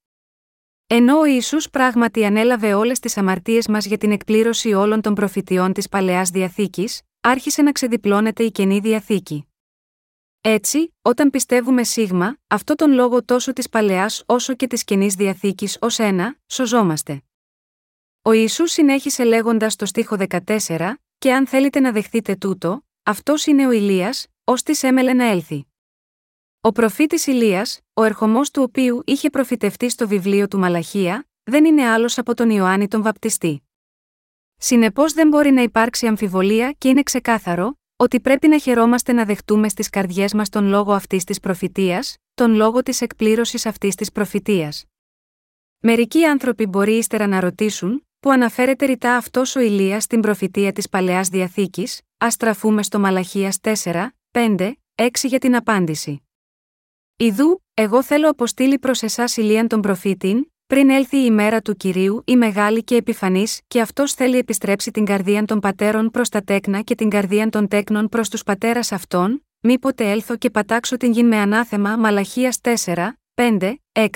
Ενώ ο Ιησούς πράγματι ανέλαβε όλες τις αμαρτίες μας για την εκπλήρωση όλων των προφητιών της παλαιάς διαθήκης, άρχισε να ξεδιπλώνεται η καινή διαθήκη. Έτσι, όταν πιστεύουμε σίγμα, αυτό τον λόγο τόσο της παλαιάς όσο και της καινή διαθήκης ως ένα, σωζόμαστε. Ο Ιησούς συνέχισε λέγοντας στο στίχο 14, και αν θέλετε να δεχτείτε τούτο, αυτός είναι ο Ηλίας, ως της έμελε να έλθει. Ο προφήτης Ηλίας, ο ερχομός του οποίου είχε προφητευτεί στο βιβλίο του Μαλαχία, δεν είναι άλλος από τον Ιωάννη τον Βαπτιστή. Συνεπώς δεν μπορεί να υπάρξει αμφιβολία και είναι ξεκάθαρο, ότι πρέπει να χαιρόμαστε να δεχτούμε στις καρδιές μας τον λόγο αυτής της προφητείας, τον λόγο της εκπλήρωσης αυτής της προφητείας. Μερικοί άνθρωποι μπορεί ύστερα να ρωτήσουν, που αναφέρεται ρητά αυτός ο Ηλίας στην προφητεία της Παλαιάς Διαθήκης, ας στραφούμε στο Μαλαχίας 4, 5, 6 για την απάντηση. Ιδού, εγώ θέλω αποστείλει προς εσάς Ηλίαν τον προφήτην, πριν έλθει η ημέρα του κυρίου η μεγάλη και επιφανής, και αυτός θέλει επιστρέψει την καρδία των πατέρων προς τα τέκνα και την καρδία των τέκνων προς τους πατέρας αυτών, μήποτε έλθω και πατάξω την γη με ανάθεμα Μαλαχίας 4, 5, 6.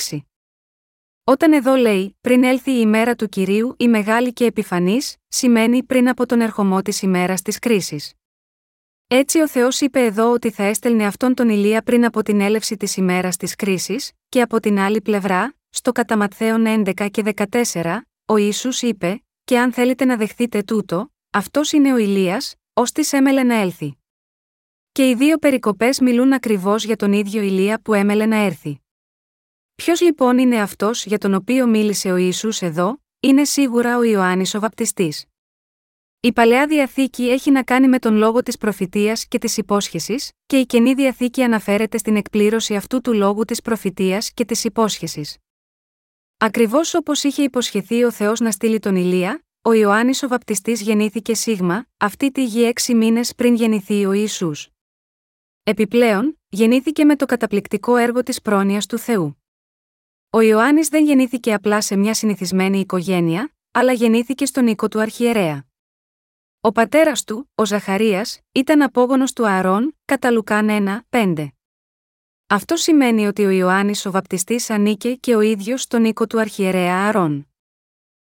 Όταν εδώ λέει, πριν έλθει η ημέρα του κυρίου η μεγάλη και επιφανής, σημαίνει πριν από τον ερχομό της ημέρας της κρίσης. Έτσι ο Θεός είπε εδώ ότι θα έστελνε αυτόν τον Ηλία πριν από την έλευση της ημέρας της κρίσης, και από την άλλη πλευρά, στο κατά Ματθαίον 11 και 14, ο Ισού είπε: Και αν θέλετε να δεχθείτε τούτο, αυτός είναι ο Ηλίας, ως της έμελε να έλθει. Και οι δύο περικοπές μιλούν ακριβώς για τον ίδιο Ηλία που έμελε να έρθει. Ποιος λοιπόν είναι αυτός για τον οποίο μίλησε ο Ισού εδώ, είναι σίγουρα ο Ιωάννης ο Βαπτιστής. Η παλαιά διαθήκη έχει να κάνει με τον λόγο της προφητείας και της υπόσχεσης, και η καινή διαθήκη αναφέρεται στην εκπλήρωση αυτού του λόγου της προφητείας και της υπόσχεσης. Ακριβώς όπως είχε υποσχεθεί ο Θεός να στείλει τον Ηλία, ο Ιωάννης ο Βαπτιστής γεννήθηκε σίγμα, αυτή τη γη έξι μήνες πριν γεννηθεί ο Ισού. Επιπλέον, γεννήθηκε με το καταπληκτικό έργο της πρόνοιας του Θεού. Ο Ιωάννης δεν γεννήθηκε απλά σε μια συνηθισμένη οικογένεια, αλλά γεννήθηκε στον οίκο του Αρχιερέα. Ο πατέρας του, ο Ζαχαρίας, ήταν απόγονος του Ααρών, κατά Λουκάν 1, 5. Αυτό σημαίνει ότι ο Ιωάννης ο Βαπτιστής ανήκε και ο ίδιος στον οίκο του Αρχιερέα Ααρών.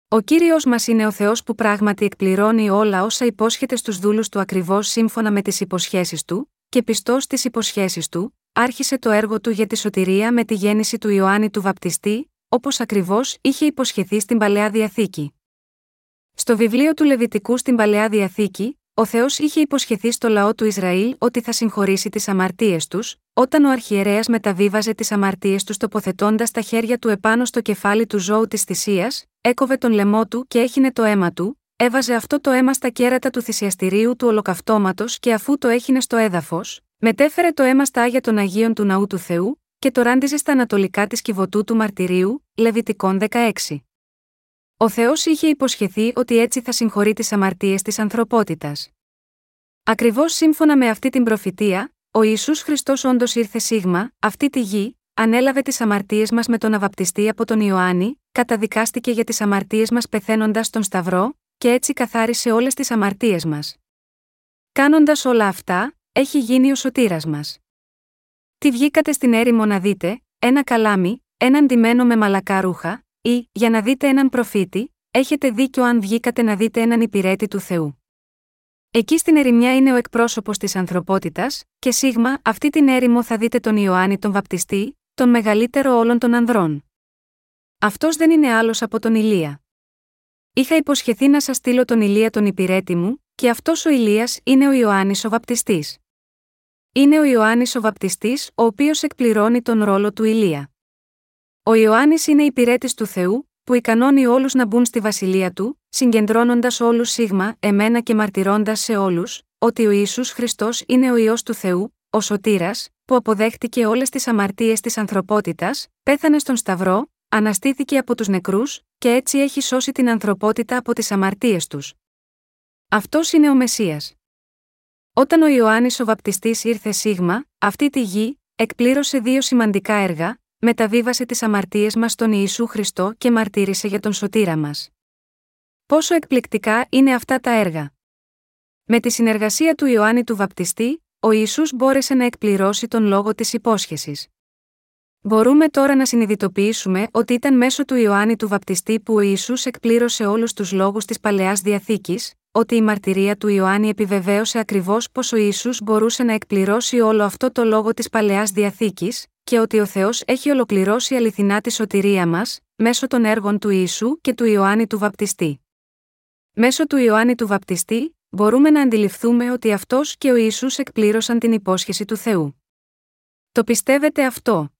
Ο κύριος μας είναι ο Θεός που πράγματι εκπληρώνει όλα όσα υπόσχεται στους δούλους του ακριβώς σύμφωνα με τις υποσχέσεις του, και πιστός στις υποσχέσεις του, άρχισε το έργο του για τη σωτηρία με τη γέννηση του Ιωάννη του Βαπτιστή, όπως ακριβώς είχε υποσχεθεί στην παλαιά διαθήκη. Στο βιβλίο του Λεβιτικού στην παλαιά διαθήκη, ο Θεός είχε υποσχεθεί στο λαό του Ισραήλ ότι θα συγχωρήσει τις αμαρτίες τους, όταν ο αρχιερέας μεταβίβαζε τις αμαρτίες τους τοποθετώντας τα χέρια του επάνω στο κεφάλι του ζώου της θυσίας, έκοβε τον λαιμό του και έχινε το αίμα του, έβαζε αυτό το αίμα στα κέρατα του θυσιαστηρίου του ολοκαυτώματος και αφού το έχινε στο έδαφος, μετέφερε το αίμα στα άγια των Αγίων του Ναού του Θεού, και το ράντιζε στα ανατολικά της κυβωτού του μαρτυρίου, Λεβιτικών 16. Ο Θεός είχε υποσχεθεί ότι έτσι θα συγχωρεί τις αμαρτίες της ανθρωπότητας. Ακριβώς σύμφωνα με αυτή την προφητεία, ο Ιησούς Χριστός όντως ήρθε σίγμα, αυτή τη γη, ανέλαβε τις αμαρτίες μας με τον αβαπτιστή από τον Ιωάννη, καταδικάστηκε για τις αμαρτίες μας πεθαίνοντας στον Σταυρό, και έτσι καθάρισε όλες τις αμαρτίες μας. Κάνοντας όλα αυτά, έχει γίνει ο σωτήρας μας. Τι βγήκατε στην έρημο να δείτε, ένα καλάμι, έναν ντυμένο με μαλακά ρούχα, ή, για να δείτε έναν προφήτη, έχετε δίκιο αν βγήκατε να δείτε έναν υπηρέτη του Θεού. Εκεί στην ερημιά είναι ο εκπρόσωπος της ανθρωπότητας, και σίγμα αυτή την έρημο θα δείτε τον Ιωάννη τον Βαπτιστή, τον μεγαλύτερο όλων των ανδρών. Αυτός δεν είναι άλλος από τον Ηλία. Είχα υποσχεθεί να σας στείλω τον Ηλία τον υπηρέτη μου, και αυτός ο Ηλίας είναι ο Ιωάννης ο Βαπτιστής. Είναι ο Ιωάννης ο Βαπτιστής, ο οποίος εκπληρώνει τον ρόλο του Ηλία. Ο Ιωάννης είναι υπηρέτης του Θεού, που ικανώνει όλους να μπουν στη βασιλεία του, συγκεντρώνοντας όλους σίγμα, εμένα και μαρτυρώντας σε όλους, ότι ο Ιησούς Χριστός είναι ο ιό του Θεού, ο σωτήρας, που αποδέχτηκε όλες τις αμαρτίες της ανθρωπότητας, πέθανε στον Σταυρό, αναστήθηκε από τους νεκρούς, και έτσι έχει σώσει την ανθρωπότητα από τις αμαρτίες τους. Αυτός είναι ο Μεσία. Όταν ο Ιωάννης ο Βαπτιστής ήρθε σίγμα, αυτή τη γη, εκπλήρωσε δύο σημαντικά έργα, μεταβίβασε τις αμαρτίες μας στον Ιησού Χριστό και μαρτύρησε για τον σωτήρα μας. Πόσο εκπληκτικά είναι αυτά τα έργα. Με τη συνεργασία του Ιωάννη του Βαπτιστή, ο Ιησούς μπόρεσε να εκπληρώσει τον λόγο της υπόσχεσης. Μπορούμε τώρα να συνειδητοποιήσουμε ότι ήταν μέσω του Ιωάννη του Βαπτιστή που ο Ιησούς εκπλήρωσε όλους τους λόγους της Παλαιάς Διαθήκης, ότι η μαρτυρία του Ιωάννη επιβεβαίωσε ακριβώς πως ο Ιησούς μπορούσε να εκπληρώσει όλο αυτό το λόγο της Παλαιάς Διαθήκης, και ότι ο Θεός έχει ολοκληρώσει αληθινά τη σωτηρία μας, μέσω των έργων του Ιησού και του Ιωάννη του Βαπτιστή. Μέσω του Ιωάννη του Βαπτιστή, μπορούμε να αντιληφθούμε ότι αυτός και ο Ισού εκπλήρωσαν την υπόσχεση του Θεού. Το πιστεύετε αυτό;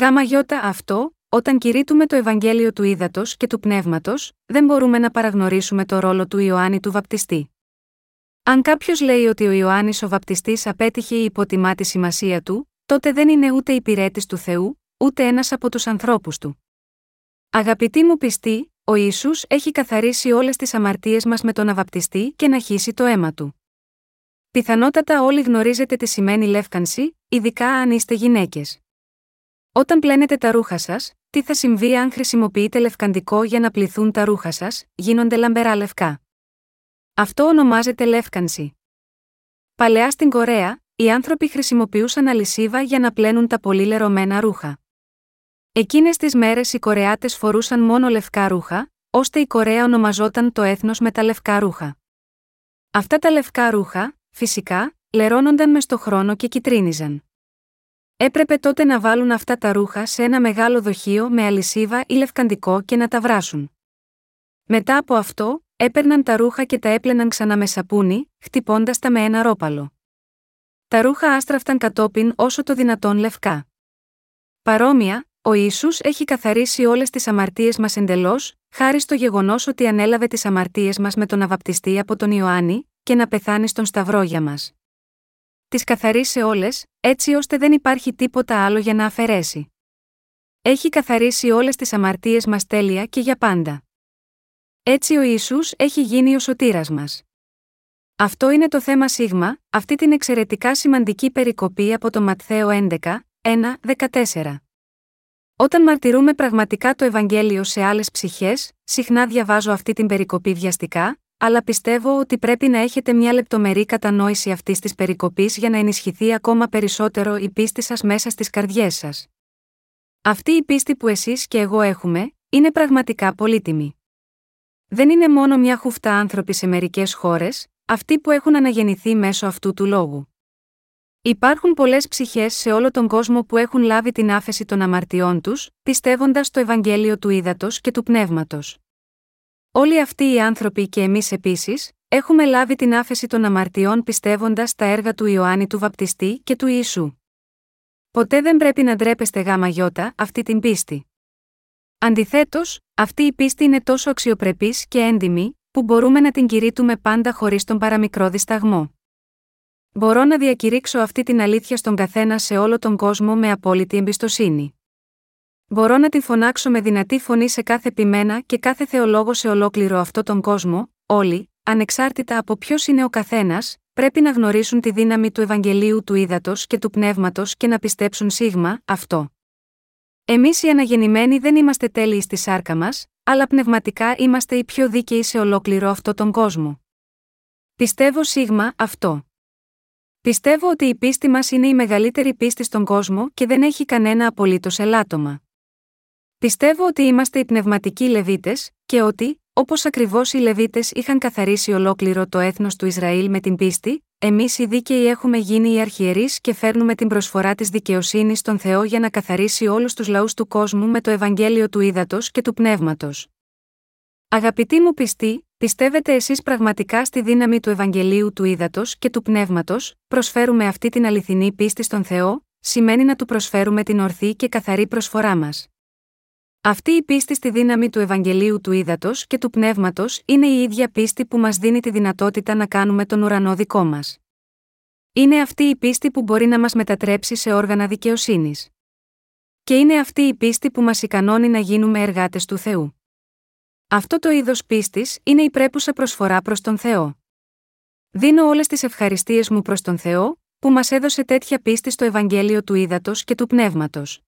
Γάμα γιώτα αυτό, όταν κηρύττουμε το Ευαγγέλιο του Ήδατος και του Πνεύματος, δεν μπορούμε να παραγνωρίσουμε το ρόλο του Ιωάννη του Βαπτιστή. Αν κάποιος λέει ότι ο Ιωάννης ο Βαπτιστής απέτυχε ή υποτιμά τη σημασία του, τότε δεν είναι ούτε υπηρέτη του Θεού, ούτε ένας από τους ανθρώπους του. Αγαπητοί μου πιστοί, ο Ισού έχει καθαρίσει όλες τις αμαρτίες μας με τον αβαπτιστή και να χύσει το αίμα του. Πιθανότατα όλοι γνωρίζετε τι σημαίνει λεύκανση, ειδικά αν είστε γυναίκες. Όταν πλένετε τα ρούχα σας, τι θα συμβεί αν χρησιμοποιείτε λευκαντικό για να πληθούν τα ρούχα σας, γίνονται λαμπερά λευκά. Αυτό ονομάζεται λεύκανση. Παλαιά στην Κορέα, οι άνθρωποι χρησιμοποιούσαν αλυσίβα για να πλένουν τα πολύ λερωμένα ρούχα. Εκείνες τις μέρες οι Κορεάτες φορούσαν μόνο λευκά ρούχα, ώστε η Κορέα ονομαζόταν το έθνος με τα λευκά ρούχα. Αυτά τα λευκά ρούχα, φυσικά, λερώνονταν μες στο χρόνο και κυτρίνιζαν. Έπρεπε τότε να βάλουν αυτά τα ρούχα σε ένα μεγάλο δοχείο με αλυσίβα ή λευκαντικό και να τα βράσουν. Μετά από αυτό, έπαιρναν τα ρούχα και τα έπλαιναν ξανά με σαπούνι, χτυπώντας τα με ένα ρόπαλο. Τα ρούχα άστραφταν κατόπιν όσο το δυνατόν λευκά. Παρόμοια, ο Ισού έχει καθαρίσει όλες τις αμαρτίες μας εντελώς, χάρη στο γεγονός ότι ανέλαβε τις αμαρτίες μας με τον αβαπτιστή από τον Ιωάννη, και να πεθάνει στον Σταυρό για μας. Τις καθαρίσε όλες, έτσι ώστε δεν υπάρχει τίποτα άλλο για να αφαιρέσει. Έχει καθαρίσει όλες τις αμαρτίες μας τέλεια και για πάντα. Έτσι ο Ισού έχει γίνει ο σωτήρας μας. Αυτό είναι το θέμα σίγμα, αυτή την εξαιρετικά σημαντική περικοπή από το Ματθαίο 11, 1, 14. Όταν μαρτυρούμε πραγματικά το Ευαγγέλιο σε άλλες ψυχές, συχνά διαβάζω αυτή την περικοπή βιαστικά, αλλά πιστεύω ότι πρέπει να έχετε μια λεπτομερή κατανόηση αυτής της περικοπής για να ενισχυθεί ακόμα περισσότερο η πίστη σας μέσα στις καρδιές σας. Αυτή η πίστη που εσείς και εγώ έχουμε, είναι πραγματικά πολύτιμη. Δεν είναι μόνο μια χουφτά άνθρωποι σε μερικές χώρες, αυτοί που έχουν αναγεννηθεί μέσω αυτού του λόγου. Υπάρχουν πολλές ψυχές σε όλο τον κόσμο που έχουν λάβει την άφεση των αμαρτιών τους, πιστεύοντας το Ευαγγέλιο του Ήδατος και του Πνεύματος. Όλοι αυτοί οι άνθρωποι και εμείς επίσης, έχουμε λάβει την άφεση των αμαρτιών πιστεύοντας τα έργα του Ιωάννη του Βαπτιστή και του Ιησού. Ποτέ δεν πρέπει να ντρέπεστε γάμα γιώτα αυτή την πίστη. Αντιθέτως, αυτή η πίστη είναι τόσο αξιοπρεπής και έντιμη, που μπορούμε να την κηρύττουμε πάντα χωρίς τον παραμικρό δισταγμό. Μπορώ να διακηρύξω αυτή την αλήθεια στον καθένα σε όλο τον κόσμο με απόλυτη εμπιστοσύνη. Μπορώ να την φωνάξω με δυνατή φωνή σε κάθε ποιμένα και κάθε θεολόγο σε ολόκληρο αυτό τον κόσμο, όλοι, ανεξάρτητα από ποιος είναι ο καθένας, πρέπει να γνωρίσουν τη δύναμη του Ευαγγελίου του Ήδατος και του Πνεύματος και να πιστέψουν σίγμα, αυτό. Εμείς οι αναγεννημένοι δεν είμαστε τέλειοι στη σάρκα μας, αλλά πνευματικά είμαστε οι πιο δίκαιοι σε ολόκληρο αυτό τον κόσμο. Πιστεύω σίγμα αυτό. Πιστεύω ότι η πίστη μας είναι η μεγαλύτερη πίστη στον κόσμο και δεν έχει κανένα απολύτως ελάττωμα. Πιστεύω ότι είμαστε οι πνευματικοί Λεβίτες, και ότι, όπως ακριβώς οι Λεβίτες είχαν καθαρίσει ολόκληρο το έθνος του Ισραήλ με την πίστη, εμείς οι δίκαιοι έχουμε γίνει οι αρχιερείς και φέρνουμε την προσφορά της δικαιοσύνης στον Θεό για να καθαρίσει όλους τους λαούς του κόσμου με το Ευαγγέλιο του Ήδατος και του Πνεύματος. Αγαπητοί μου πιστοί, πιστεύετε εσείς πραγματικά στη δύναμη του Ευαγγελίου του Ήδατος και του Πνεύματος, προσφέρουμε αυτή την αληθινή πίστη στον Θεό, σημαίνει να του προσφέρουμε την ορθή και καθαρή προσφορά μας. Αυτή η πίστη στη δύναμη του Ευαγγελίου του Ήδατος και του Πνεύματος είναι η ίδια πίστη που μας δίνει τη δυνατότητα να κάνουμε τον ουρανό δικό μας. Είναι αυτή η πίστη που μπορεί να μας μετατρέψει σε όργανα δικαιοσύνης. Και είναι αυτή η πίστη που μας ικανώνει να γίνουμε εργάτες του Θεού. Αυτό το είδος πίστης είναι η πρέπουσα προσφορά προς τον Θεό. Δίνω όλες τις ευχαριστίες μου προς τον Θεό, που μας έδωσε τέτοια πίστη στο Ευαγγέλιο του Ήδατος και του Πνεύματος.